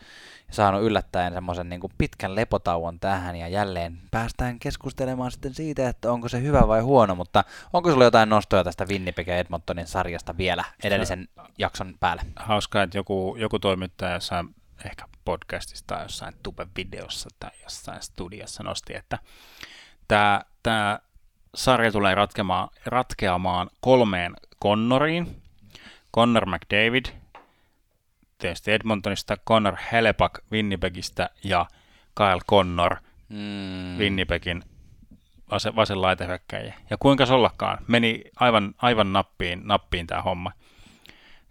ja saanut yllättäen semmoisen niin pitkän lepotauon tähän ja jälleen päästään keskustelemaan sitten siitä, että onko se hyvä vai huono, mutta onko sulla jotain nostoja tästä Winnipeg ja Edmontonin sarjasta vielä edellisen jakson päälle? Hauskaa, että joku, joku toimittaja jossain ehkä podcastissa tai jossain tube-videossa tai jossain studiossa nosti, että tämä, tämä sarja tulee ratkeamaan, ratkeamaan kolmeen Connoriin. Connor McDavid, tietysti Edmontonista, Connor Helepak Winnipegistä ja Kyle Connor Mm. Winnipegin vasen, vasen laitehyökkäjä. Ja kuinka se ollakaan, meni aivan, aivan nappiin, nappiin tämä homma.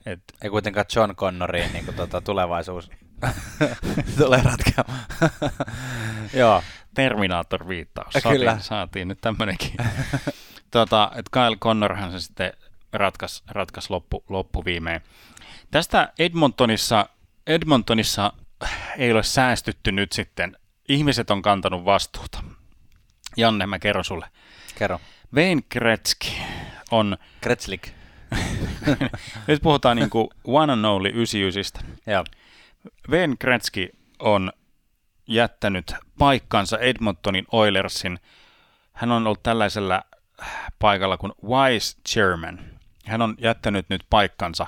Et... Ei kuitenkaan John Connoriin niin tota, tulevaisuus tulee ratkeamaan. Joo. Terminator-viittaus. Saatiin, Kyllä. saatiin nyt tämmönenkin. tota, että Kyle Connorhan se sitten ratkas, ratkas loppu, loppu viimein. Tästä Edmontonissa, Edmontonissa ei ole säästytty nyt sitten. Ihmiset on kantanut vastuuta. Janne, mä kerron sulle. Kerro. Wayne Gretzky on... Gretzlik. nyt puhutaan niin kuin one and only 99. Joo. Wayne Gretzky on jättänyt paikkansa Edmontonin Oilersin. Hän on ollut tällaisella paikalla kuin Vice Chairman. Hän on jättänyt nyt paikkansa,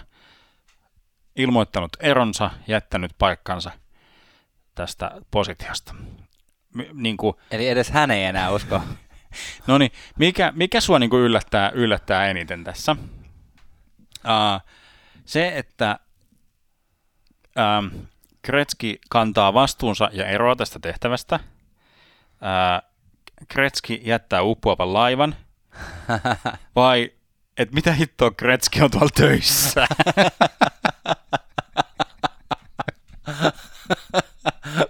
ilmoittanut eronsa, jättänyt paikkansa tästä positiosta. M- niin kuin, Eli edes hän ei enää usko. no niin, mikä, mikä sua niin kuin yllättää, yllättää eniten tässä? Uh, se, että uh, Kretski kantaa vastuunsa ja eroaa tästä tehtävästä. Uh, Kretski jättää uppoavan laivan. Vai, että mitä hittoa Kretski on tuolla töissä?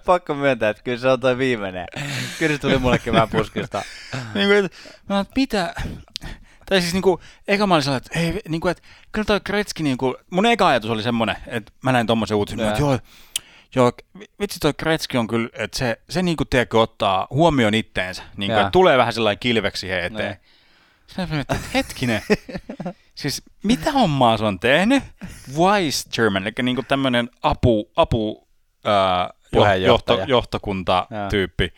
Pakko myöntää, että kyllä se on toi viimeinen. Kyllä se tuli mullekin vähän puskista. niin kuin, että, mitä? Tai siis niinku, eka mä olin sellainen, että, ei, niinku, että kyllä toi Kretski, niinku, mun eka ajatus oli semmoinen, että mä näin tommosen uutisen, että joo, joo, vitsi toi Kretski on kyllä, että se, se niinku, tiedätkö, ottaa huomioon itteensä, niinku, että tulee vähän sellainen kilveksi he eteen. No. Sitten mä että hetkinen, siis mitä hommaa se on tehnyt? Vice Chairman, eli niinku tämmöinen apu, apu ää, johto, johtokunta-tyyppi.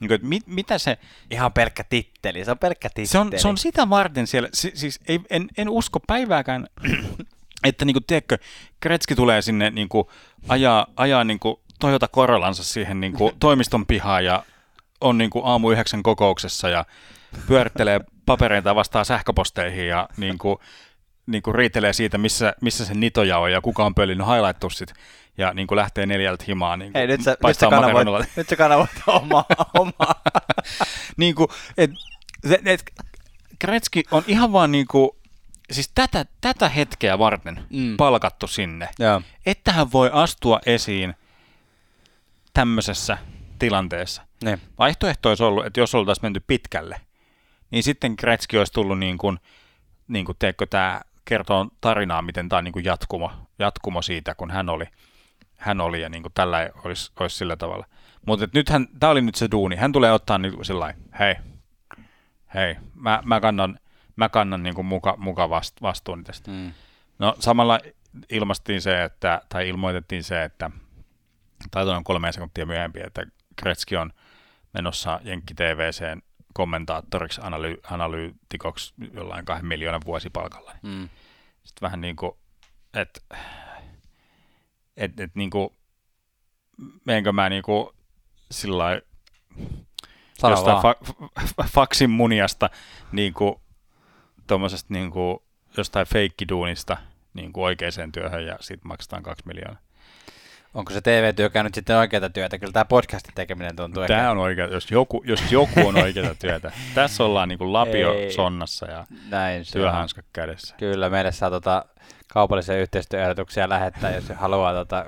Niin kuin, että mit, mitä se... Ihan pelkkä titteli, se on pelkkä titteli. Se on, se on sitä varten siellä, si, siis ei, en, en usko päivääkään, että niin kuin, tiedätkö, Kretski tulee sinne niin kuin, ajaa, ajaa niin kuin, Toyota Corollansa siihen niin kuin, toimiston pihaan ja on niin kuin, aamu yhdeksän kokouksessa ja pyörittelee papereita vastaan sähköposteihin ja niin kuin, niin kuin riitelee siitä, missä, missä se nitoja on ja kuka on pöllinyt highlight-tussit ja niin kuin lähtee neljältä himaan niin Hei, nyt sä, nyt sä kanavoit, nyt sä kanavoit omaa. omaa. niin kuin, et, et, et, Kretski on ihan vaan niin kuin, siis tätä, tätä hetkeä varten mm. palkattu sinne, ja. että hän voi astua esiin tämmöisessä tilanteessa. Ne. Vaihtoehto olisi ollut, että jos oltaisiin menty pitkälle, niin sitten Kretski olisi tullut niin kuin, niin kuin teekö tämä kertoo tarinaa, miten tämä on niin kuin jatkumo, jatkumo siitä, kun hän oli, hän oli ja niin kuin tällä olisi, olisi sillä tavalla. Mutta nythän, tämä oli nyt se duuni. Hän tulee ottaa niin kuin sillä hei, hei, mä, mä kannan, mä kannan niin kuin muka, muka vast, vastuuni tästä. Mm. No samalla ilmastiin se, että, tai ilmoitettiin se, että, tai on kolme sekuntia myöhemmin, että Kretski on menossa Jenkki TVCen kommentaattoriksi, analy- analyytikoksi jollain kahden miljoonan vuosipalkalla. Mm. Sitten vähän niin kuin, että et, et niin kuin, menenkö mä niin kuin sillä jostain fa- fa- faksin muniasta niin kuin tuommoisesta niin kuin jostain feikkiduunista niin kuin oikeaan työhön ja sitten maksetaan kaksi miljoonaa. Onko se TV-työ käynyt sitten oikeaa työtä? Kyllä tämä podcastin tekeminen tuntuu. Tämä on oikea, jos joku, jos joku on oikeaa työtä. Tässä ollaan niin kuin lapio Ei, sonnassa ja Näin työhanskat kädessä. Kyllä, meille saa tota kaupallisia yhteistyöehdotuksia lähettää, jos haluaa tota,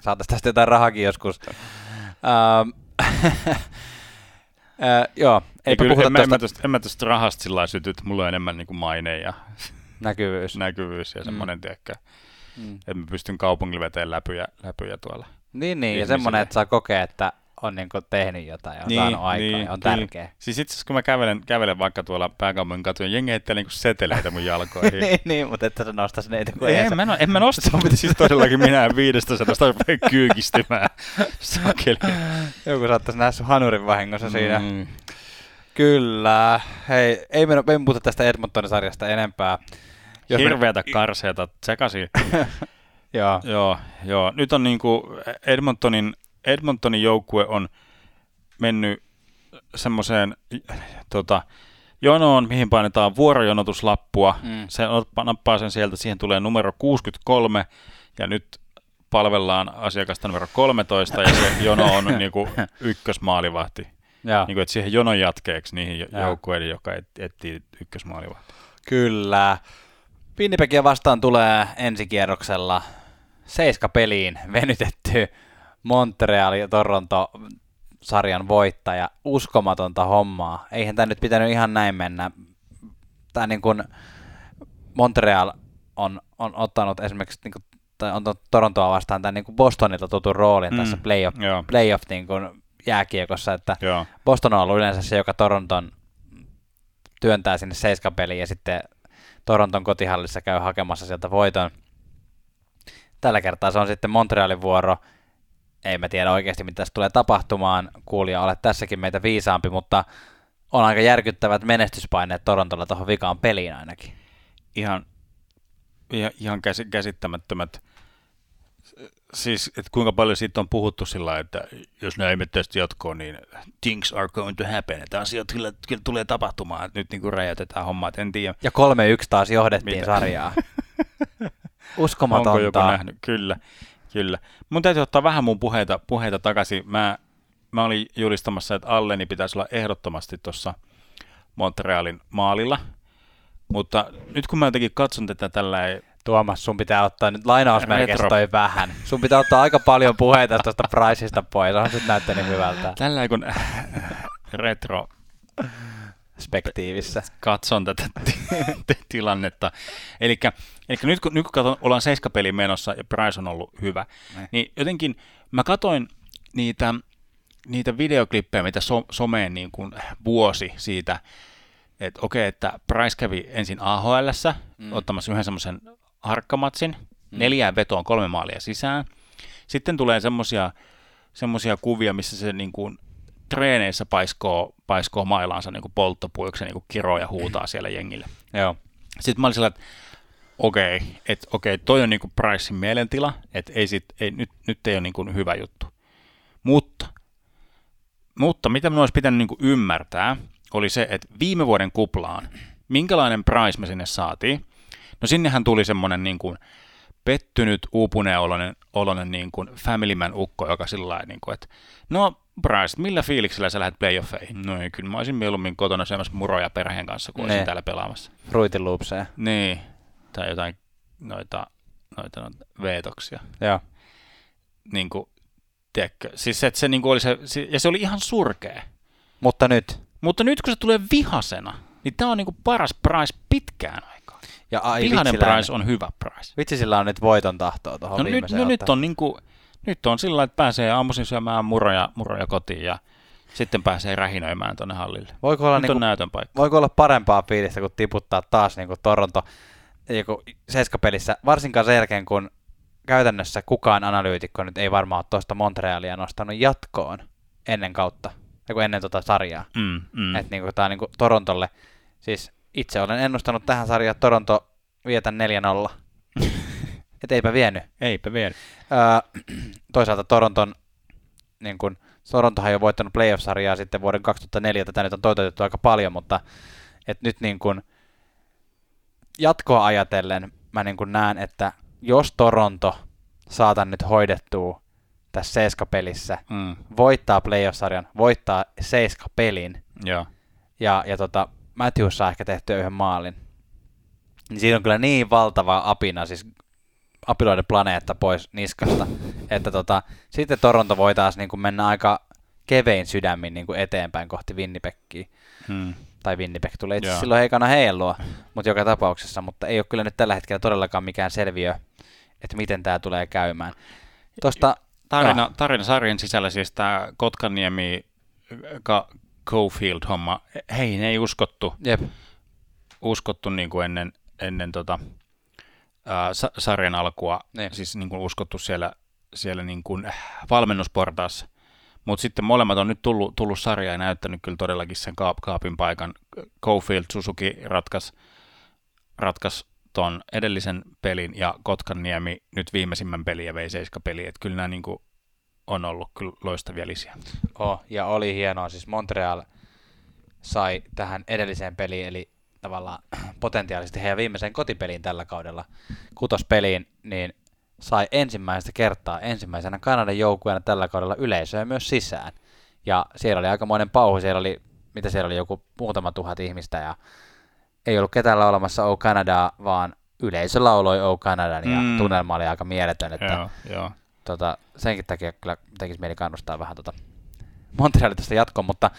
saataisiin tästä jotain rahakin joskus. Uh, uh, joo, ei kyllä, puhuta en, tästä. Mä, en mä tästä rahasta sillä syty, että mulla on enemmän niin kuin maine ja näkyvyys, näkyvyys ja semmoinen, mm. tiedäkö, mm. että mä pystyn kaupungilla veteen läpyjä, läpyjä tuolla. Niin, niin ja semmoinen, että saa kokea, että on niin kuin tehnyt jotain ja on niin, saanut aikaa niin, on kyllä. tärkeä. Siis itse asiassa kun mä kävelen, kävelen vaikka tuolla pääkaupungin katuja, jengi heittää niin seteleitä mun jalkoihin. niin, niin, mutta että sä nostaisi neitä. Kun ei, en, mä, no, en mä nosta, mutta siis todellakin minä viidestä sadasta kyykistymään. Sakeli. Joku saattaisi nähdä sun hanurin vahingossa siinä. Mm. Kyllä. Hei, ei me, me puhuta tästä Edmontonin sarjasta enempää. Jos Hirveätä me... karseeta sekaisin. joo. joo. Joo, Nyt on niinku Edmontonin Edmontonin joukkue on mennyt semmoiseen tota, jonoon, mihin painetaan vuorojonotuslappua. Mm. Se nappaa sen sieltä, siihen tulee numero 63 ja nyt palvellaan asiakasta numero 13 ja se jono on niinku ykkösmaalivahti. Niin kuin, että siihen jonon jatkeeksi niihin joukkueiden, joka et, etsii ykkösmaalivahtia. Kyllä. Winnipegia vastaan tulee ensikierroksella seiska peliin venytetty Montreal ja Toronto sarjan voittaja. Uskomatonta hommaa. Eihän tämä nyt pitänyt ihan näin mennä. Tämä niin kuin Montreal on, on ottanut esimerkiksi niin kuin, tai on Torontoa vastaan tämän niin kuin Bostonilta tutun roolin mm, tässä playoff, playoff niin kuin jääkiekossa, että joo. Boston on ollut yleensä se, joka Toronton työntää sinne seiskapeliin ja sitten Toronton kotihallissa käy hakemassa sieltä voiton. Tällä kertaa se on sitten Montrealin vuoro. Ei mä tiedä oikeasti, mitä tässä tulee tapahtumaan. Kuulija, olet tässäkin meitä viisaampi, mutta on aika järkyttävät menestyspaineet Torontolla tuohon vikaan peliin ainakin. Ihan, ihan käsittämättömät siis, että kuinka paljon siitä on puhuttu sillä että jos näin me tästä jatkoa, niin things are going to happen, että asiat kyllä, kyllä tulee tapahtumaan, että nyt niin kuin räjäytetään hommat, en tiedä. Ja 3-1 taas johdettiin Mitä? sarjaa. Uskomatonta. Onko joku nähnyt? Kyllä, kyllä. Mun täytyy ottaa vähän mun puheita, puheita takaisin. Mä, mä olin julistamassa, että Alleni pitäisi olla ehdottomasti tuossa Montrealin maalilla, mutta nyt kun mä jotenkin katson tätä tällä Tuomas, sun pitää ottaa nyt lainausmerkistä toi vähän. Sun pitää ottaa aika paljon puheita tuosta Priceista pois, on nyt näyttänyt hyvältä. Tällä kun retro spektiivissä. Katson tätä tilannetta. Eli nyt kun, nyt kun katson, ollaan seiskapelin menossa ja Price on ollut hyvä, ne. niin jotenkin mä katoin niitä, niitä videoklippejä, mitä so, someen niin kuin vuosi siitä, että okei, että Price kävi ensin AHL, mm. ottamassa yhden semmoisen harkkamatsin, mm. neljään vetoon kolme maalia sisään. Sitten tulee semmosia, semmosia kuvia, missä se niin kuin treeneissä paiskoo, paiskoo mailaansa niin polttopuiksi niin kiroo ja huutaa siellä jengille. Joo. Sitten mä olin sillä, että okei, okay, okei, okay, toi on niin kuin Pricein mielentila, että ei sit, ei, nyt, nyt ei ole niin kuin hyvä juttu. Mutta, mutta mitä minun olisi pitänyt niin kuin ymmärtää, oli se, että viime vuoden kuplaan, minkälainen price me sinne saatiin, No sinnehän tuli semmoinen niin kuin pettynyt, uupuneen oloinen, oloinen niin kuin family man ukko, joka sillä niin kuin, että no Bryce, millä fiiliksellä sä lähdet playoffeihin? No ei, kyllä mä olisin mieluummin kotona syömässä muroja perheen kanssa, kun olisin täällä pelaamassa. Fruitin loopseja. Niin, tai jotain noita, noita, noita veetoksia. Joo. Niin kuin, tiedätkö, siis että se, niin kuin oli se, ja se oli ihan surkea. Mutta nyt? Mutta nyt kun se tulee vihasena, niin tämä on niin kuin paras price pitkään ja ai, Vihainen price on hyvä price. Vitsi sillä on nyt voiton tahtoa tuohon no, nyt, no nyt on, niinku, nyt on sillä että pääsee aamuisin syömään muroja, muroja kotiin ja sitten pääsee rähinöimään tuonne hallille. Voiko olla, nyt niinku, on näytön paikka. Voiko olla parempaa fiilistä, kun tiputtaa taas niinku Toronto joku seiskapelissä, varsinkaan sen jälkeen, kun käytännössä kukaan analyytikko nyt ei varmaan ole tuosta Montrealia nostanut jatkoon ennen kautta, ennen tota sarjaa. Mm, mm. Että niinku, tämä niinku Torontolle, siis itse olen ennustanut tähän sarjaan, että Toronto vietä 4-0. Et eipä vienyt. Eipä vienyt. Öö, toisaalta Toronton, niin kun, Torontohan jo voittanut playoff-sarjaa sitten vuoden 2004, tätä nyt on toteutettu aika paljon, mutta et nyt niin kun, jatkoa ajatellen mä niin kun näen, että jos Toronto saatan nyt hoidettua tässä seiskapelissä, mm. voittaa playoff-sarjan, voittaa seiskapelin, ja, ja tota, Matthews saa ehkä tehtyä yhden maalin. Niin siinä on kyllä niin valtava apina, siis apiloiden planeetta pois niskasta, että tota, sitten Toronto voi taas niin kuin mennä aika kevein sydämin niin kuin eteenpäin kohti Winnipegkiä. Hmm. Tai Winnipeg tulee itse silloin heikana heilua, mutta joka tapauksessa, mutta ei ole kyllä nyt tällä hetkellä todellakaan mikään selviö, että miten tämä tulee käymään. Tosta, tarina, no. tarina sarjan sisällä siis tämä Kotkaniemi Cofield-homma, hei, ne ei uskottu, Jep. uskottu niin kuin ennen, ennen tota, ää, sa- sarjan alkua, niin. siis niin kuin uskottu siellä, siellä niin kuin valmennusportaassa. Mutta sitten molemmat on nyt tullut, tullut sarja ja näyttänyt kyllä todellakin sen kaap, kaapin paikan. Cofield Suzuki ratkaisi ratkas ton edellisen pelin ja Kotkaniemi nyt viimeisimmän pelin ja vei seiska peli. Että kyllä nämä niin kuin on ollut kyllä loistavia lisiä. Oh, ja oli hienoa. Siis Montreal sai tähän edelliseen peliin, eli tavallaan potentiaalisesti heidän viimeiseen kotipeliin tällä kaudella, kutospeliin, niin sai ensimmäistä kertaa ensimmäisenä Kanadan joukkueena tällä kaudella yleisöä myös sisään. Ja siellä oli aikamoinen pauhu, siellä oli, mitä siellä oli, joku muutama tuhat ihmistä ja ei ollut ketään laulamassa O Canadaa, vaan yleisö lauloi O Canadan ja Mm. tunnelma oli aika mieletön, että Joo, joo. Tota, senkin takia kyllä tekisi mieli kannustaa vähän tota Montrealia tästä jatkoon, mutta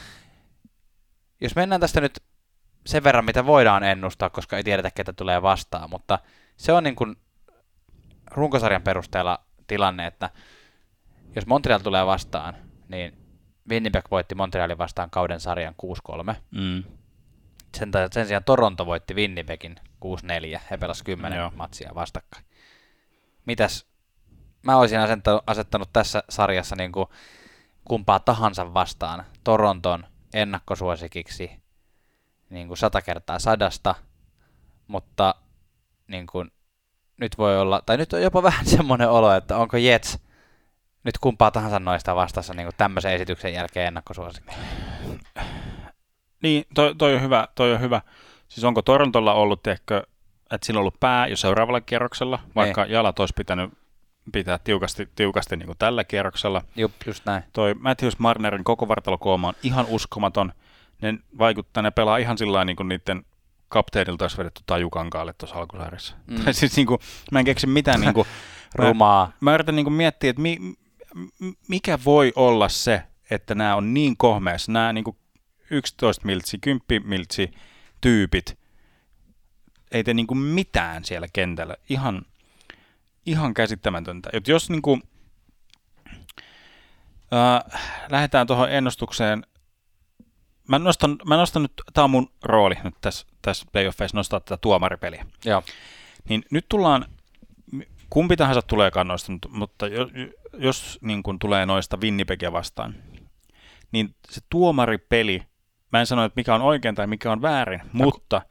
jos mennään tästä nyt sen verran, mitä voidaan ennustaa, koska ei tiedetä, ketä tulee vastaan, mutta se on niin kuin runkosarjan perusteella tilanne, että jos Montreal tulee vastaan, niin Winnipeg voitti Montrealin vastaan kauden sarjan 6-3. Mm. Sen, sen sijaan Toronto voitti Winnipegin 6-4. He pelasivat 10 Joo. matsia vastakkain. Mitäs? Mä olisin asettanut, asettanut tässä sarjassa niin kuin kumpaa tahansa vastaan Toronton ennakkosuosikiksi niin kuin sata kertaa sadasta, mutta niin kuin, nyt voi olla, tai nyt on jopa vähän semmoinen olo, että onko Jets nyt kumpaa tahansa noista vastassa niin kuin tämmöisen esityksen jälkeen ennakkosuosikki. Niin, toi, toi, on hyvä, toi on hyvä. Siis onko Torontolla ollut ehkä, että sillä on ollut pää jo seuraavalla kierroksella, vaikka Niin. jalat olisi pitänyt pitää tiukasti, tiukasti niin kuin tällä kierroksella. Jup, just näin. Toi Matthews Marnerin koko vartalokooma on ihan uskomaton. Ne vaikuttaa, ne pelaa ihan sillä niin kuin niiden kapteenilta olisi vedetty tajukankaalle tuossa alkusarjassa. Mm. Mm. siis niin kuin, mä en keksi mitään niin kuin, mä, Rumaa. mä yritän niin kuin miettiä, että mi, mikä voi olla se, että nämä on niin kohmeessa, nämä niin kuin 11 miltsi, 10 miltsi tyypit, ei tee niin kuin mitään siellä kentällä. Ihan, ihan käsittämätöntä. Et jos niin kuin, äh, lähdetään tuohon ennustukseen, mä nostan, mä nostan nyt, tämä on mun rooli nyt tässä, tässä playoffeissa, nostaa tätä tuomaripeliä. Joo. Niin nyt tullaan, kumpi tahansa tulee kannoista, mutta- jos, jos niin kun tulee noista Winnipegia vastaan, niin se tuomaripeli, mä en sano, että mikä on oikein tai mikä on väärin, mutta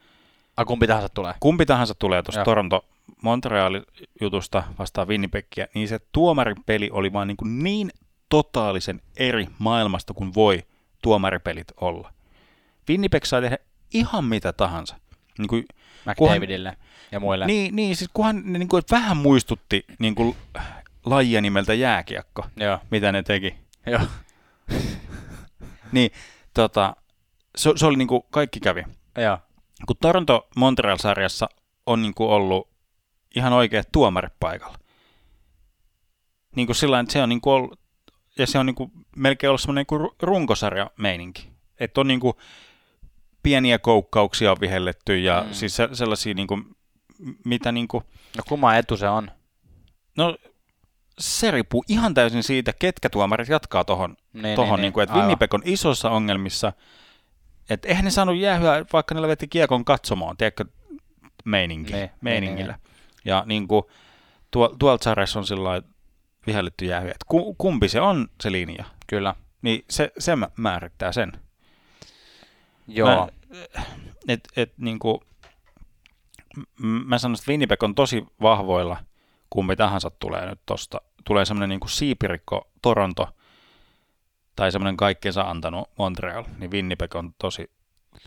A, kumpi tahansa tulee. kumpi tahansa tulee tuosta Joo. Toronto Montreal jutusta vastaan Winnipegia, niin se tuomaripeli oli vaan niin, kuin niin totaalisen eri maailmasta kuin voi tuomaripelit olla. Winnipeg sai tehdä ihan mitä tahansa. Niin kuin, McDavidille ja muille. niin, niin, siis kunhan ne niin kuin, vähän muistutti niin kuin, lajia nimeltä jääkiekko, Joo. mitä ne teki. Joo. Niin, tota, se, se oli niin kuin, kaikki kävi. Joo. Kun Toronto-Montreal-sarjassa on niin kuin, ollut ihan oikeat tuomarit paikalla. Niin kuin sillä se on niin kuin, ollut, ja se on niin kuin, melkein ollut semmoinen niin runkosarja-meininki. Että on niin kuin, pieniä koukkauksia on vihelletty ja Mm. siis se, sellaisia, niin kuin, mitä niin kuin, No kumman etu se on? No se riippuu ihan täysin siitä, ketkä tuomarit jatkaa tuohon, Niin, tohon, niin, niin, kuin, että. Winnipeg on isossa ongelmissa, että eihän ne saanut jäähyä, vaikka ne veti kiekon katsomaan, tiedätkö, meininki, Niin, meiningillä. niin, Ja niin kuin, tuo, tuolta sarjassa on sillä lailla vihelletty jäähyä, että ku, kumpi se on se linja, Kyllä. niin se, se mä- määrittää sen. Joo. Mä, et, et, niin kuin, mä sanon, että Winnipeg on tosi vahvoilla, kumpi tahansa tulee nyt tosta. Tulee semmoinen niin kuin siipirikko Toronto tai semmoinen kaikkeensa antanut Montreal, niin Winnipeg on tosi,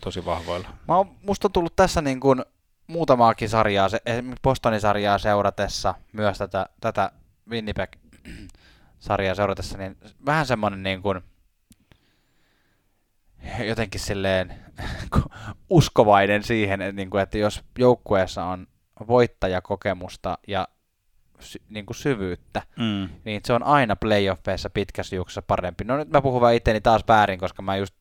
tosi vahvoilla. Mä oon, musta on tullut tässä niin kuin muutamaakin sarjaa, esimerkiksi Bostonin sarjaa seuratessa, myös tätä, tätä Winnipeg-sarjaa seuratessa, niin vähän semmoinen niin kuin, jotenkin silleen uskovainen siihen, että, niin kuin, että jos joukkueessa on voittajakokemusta ja sy, niin kuin syvyyttä, Mm. niin se on aina playoffeissa pitkässä juoksussa parempi. No nyt mä puhun vaan itteni taas väärin, koska mä just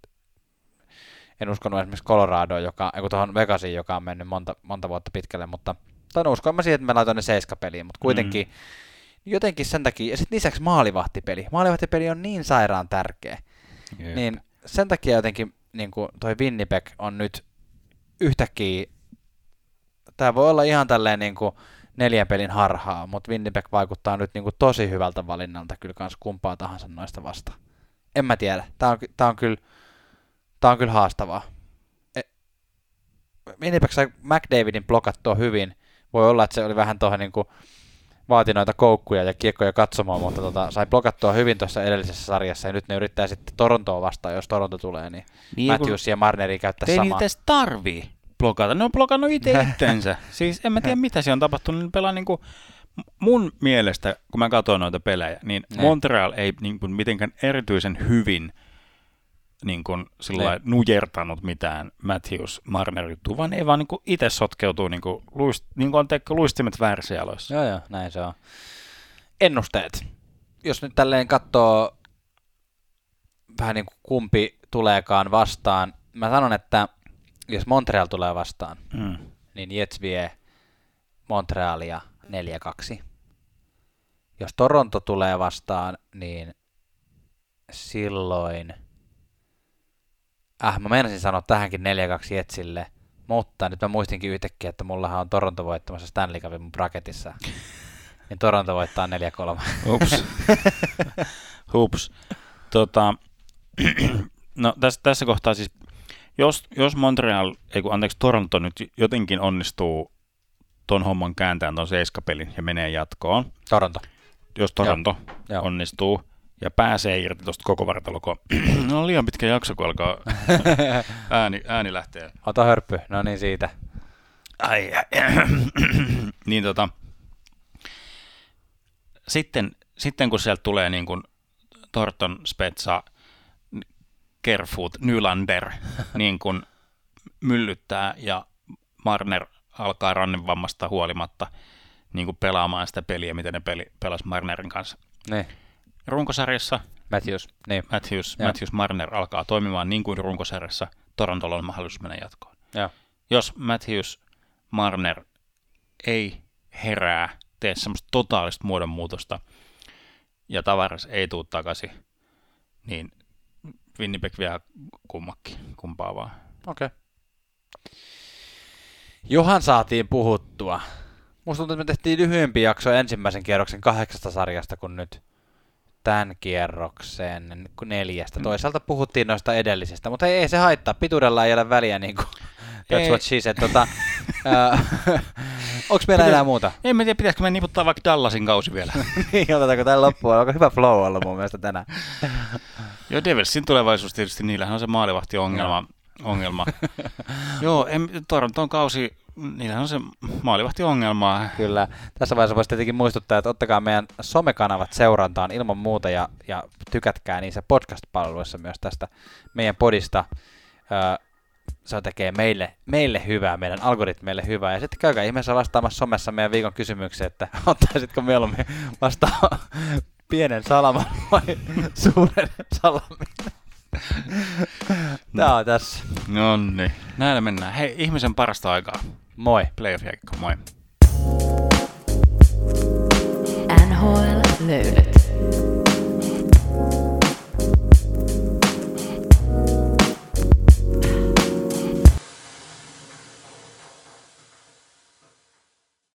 en uskonut esimerkiksi Coloradoon, joka, ei tuohon Vegasiin, joka on mennyt monta, monta vuotta pitkälle, mutta tai no uskon mä siihen, että mä laitoin ne seiskapeliin, mutta kuitenkin mm. jotenkin sen takia, ja sitten lisäksi maalivahtipeli. Maalivahtipeli on niin sairaan tärkeä. Jep. Niin sen takia jotenkin niin kuin toi Winnipeg on nyt yhtäkkiä, tämä voi olla ihan tälleen niin kuin neljän pelin harhaa, mutta Winnipeg vaikuttaa nyt niin kuin tosi hyvältä valinnalta kyllä kans kumpaa tahansa noista vastaan. En mä tiedä. Tämä on, tää on kyllä, tää on kyllä haastavaa. E, sai McDavidin blokattua hyvin. Voi olla, että se oli vähän tuohon niin kuin vaati noita koukkuja ja kiekkoja katsomaan, mutta tota, sai blokattua hyvin tuossa edellisessä sarjassa ja nyt ne yrittää sitten Torontoa vastaan, jos Toronto tulee, niin, Niin, Matthews ja Marneri käyttää Ei niitä samaa. edes tarvii blokata. Ne on blokannut itse itsensä. siis en mä tiedä, mitä siellä on tapahtunut. Ne pelaa niinku, mun mielestä, kun mä katsoin noita pelejä, niin Ne. Montreal ei niinku mitenkään erityisen hyvin niin kuin, sillä nujertanut mitään Matthews Marner juttua, vaan ei vaan niin kuin itse sotkeutuu niin kuin, luist, niin kuin on teikö luistimet väärissä jaloissa. Joo, joo, näin se on. Ennusteet. Jos nyt tälleen katsoo vähän niin kuin kumpi tuleekaan vastaan. Mä sanon, että jos Montreal tulee vastaan, mm. niin Jets vie Montrealia 4-2. Jos Toronto tulee vastaan, niin silloin... Äh, mä meinasin sanoa tähänkin 4-2 Jetsille, mutta nyt mä muistinkin yhtäkkiä, että mullahan on Toronto voittamassa Stanley Cupin mun bracketissa. niin Toronto voittaa 4-3. Hups. Hups. Tota, no tässä, tässä kohtaa siis, jos, jos Montreal, ei kun, anteeksi, Toronto nyt jotenkin onnistuu ton homman kääntämään ton seiskapelin ja menee jatkoon. Toronto. Jos Toronto Joo. onnistuu ja pääsee irti tuosta koko vartaloko. no on liian pitkä jakso, kun alkaa ääni, ääni lähtee. Ota hörppy, no niin siitä. Ai, niin tota, sitten, sitten kun sieltä tulee niin kuin Torton, Spetsa, Kerfoot, Nylander niin kuin myllyttää ja Marner alkaa rannevammasta huolimatta niin kuin pelaamaan sitä peliä, miten ne peli, pelasi Marnerin kanssa. Ne. Runkosarjassa Matthews, niin. Matthews, Matthews Marner alkaa toimimaan niin kuin runkosarjassa. Torontolla on mahdollisuus mennä jatkoon. Ja. Jos Matthews Marner ei herää, tee semmoista totaalista muodonmuutosta ja tavaras ei tule takaisin, niin Winnipeg vie kummakki, kumpaa vaan. Okei. Okay. Johan saatiin puhuttua. Musta tuntuu, että me tehtiin lyhyempi jakso ensimmäisen kierroksen kahdeksasta sarjasta kuin nyt tämän kierroksen neljästä. Mm. Toisaalta puhuttiin noista edellisistä, mutta ei, ei se haittaa. Pituudella ei ole väliä, niin kuin that's ei. what she said. Tota, Onko meillä enää muuta? En mä tiedä, pitäisikö me niputtaa vaikka Dallasin kausi vielä. niin, otetaanko tämän loppuun? Onko hyvä flow ollut mun mielestä tänään? Joo, Devilsin tulevaisuus tietysti, niillähän on se maalivahti-ongelma. ongelma. Joo, en, Toronton kausi, niillähän on se maalivahti-ongelma. Kyllä. Tässä vaiheessa voisi tietenkin muistuttaa, että ottakaa meidän somekanavat seurantaan ilman muuta ja, ja tykätkää niissä podcast-palveluissa myös tästä meidän podista se tekee meille, meille hyvää, meidän algoritmeille hyvää. Ja sitten käykää ihmeessä vastaamassa somessa meidän viikon kysymykseen, että ottaisitko mieluummin vastaan pienen salaman vai suuren salamin. Tämä on tässä. No niin, näillä mennään. Hei, ihmisen parasta aikaa. Moi. Playoff moi. NHL löydät.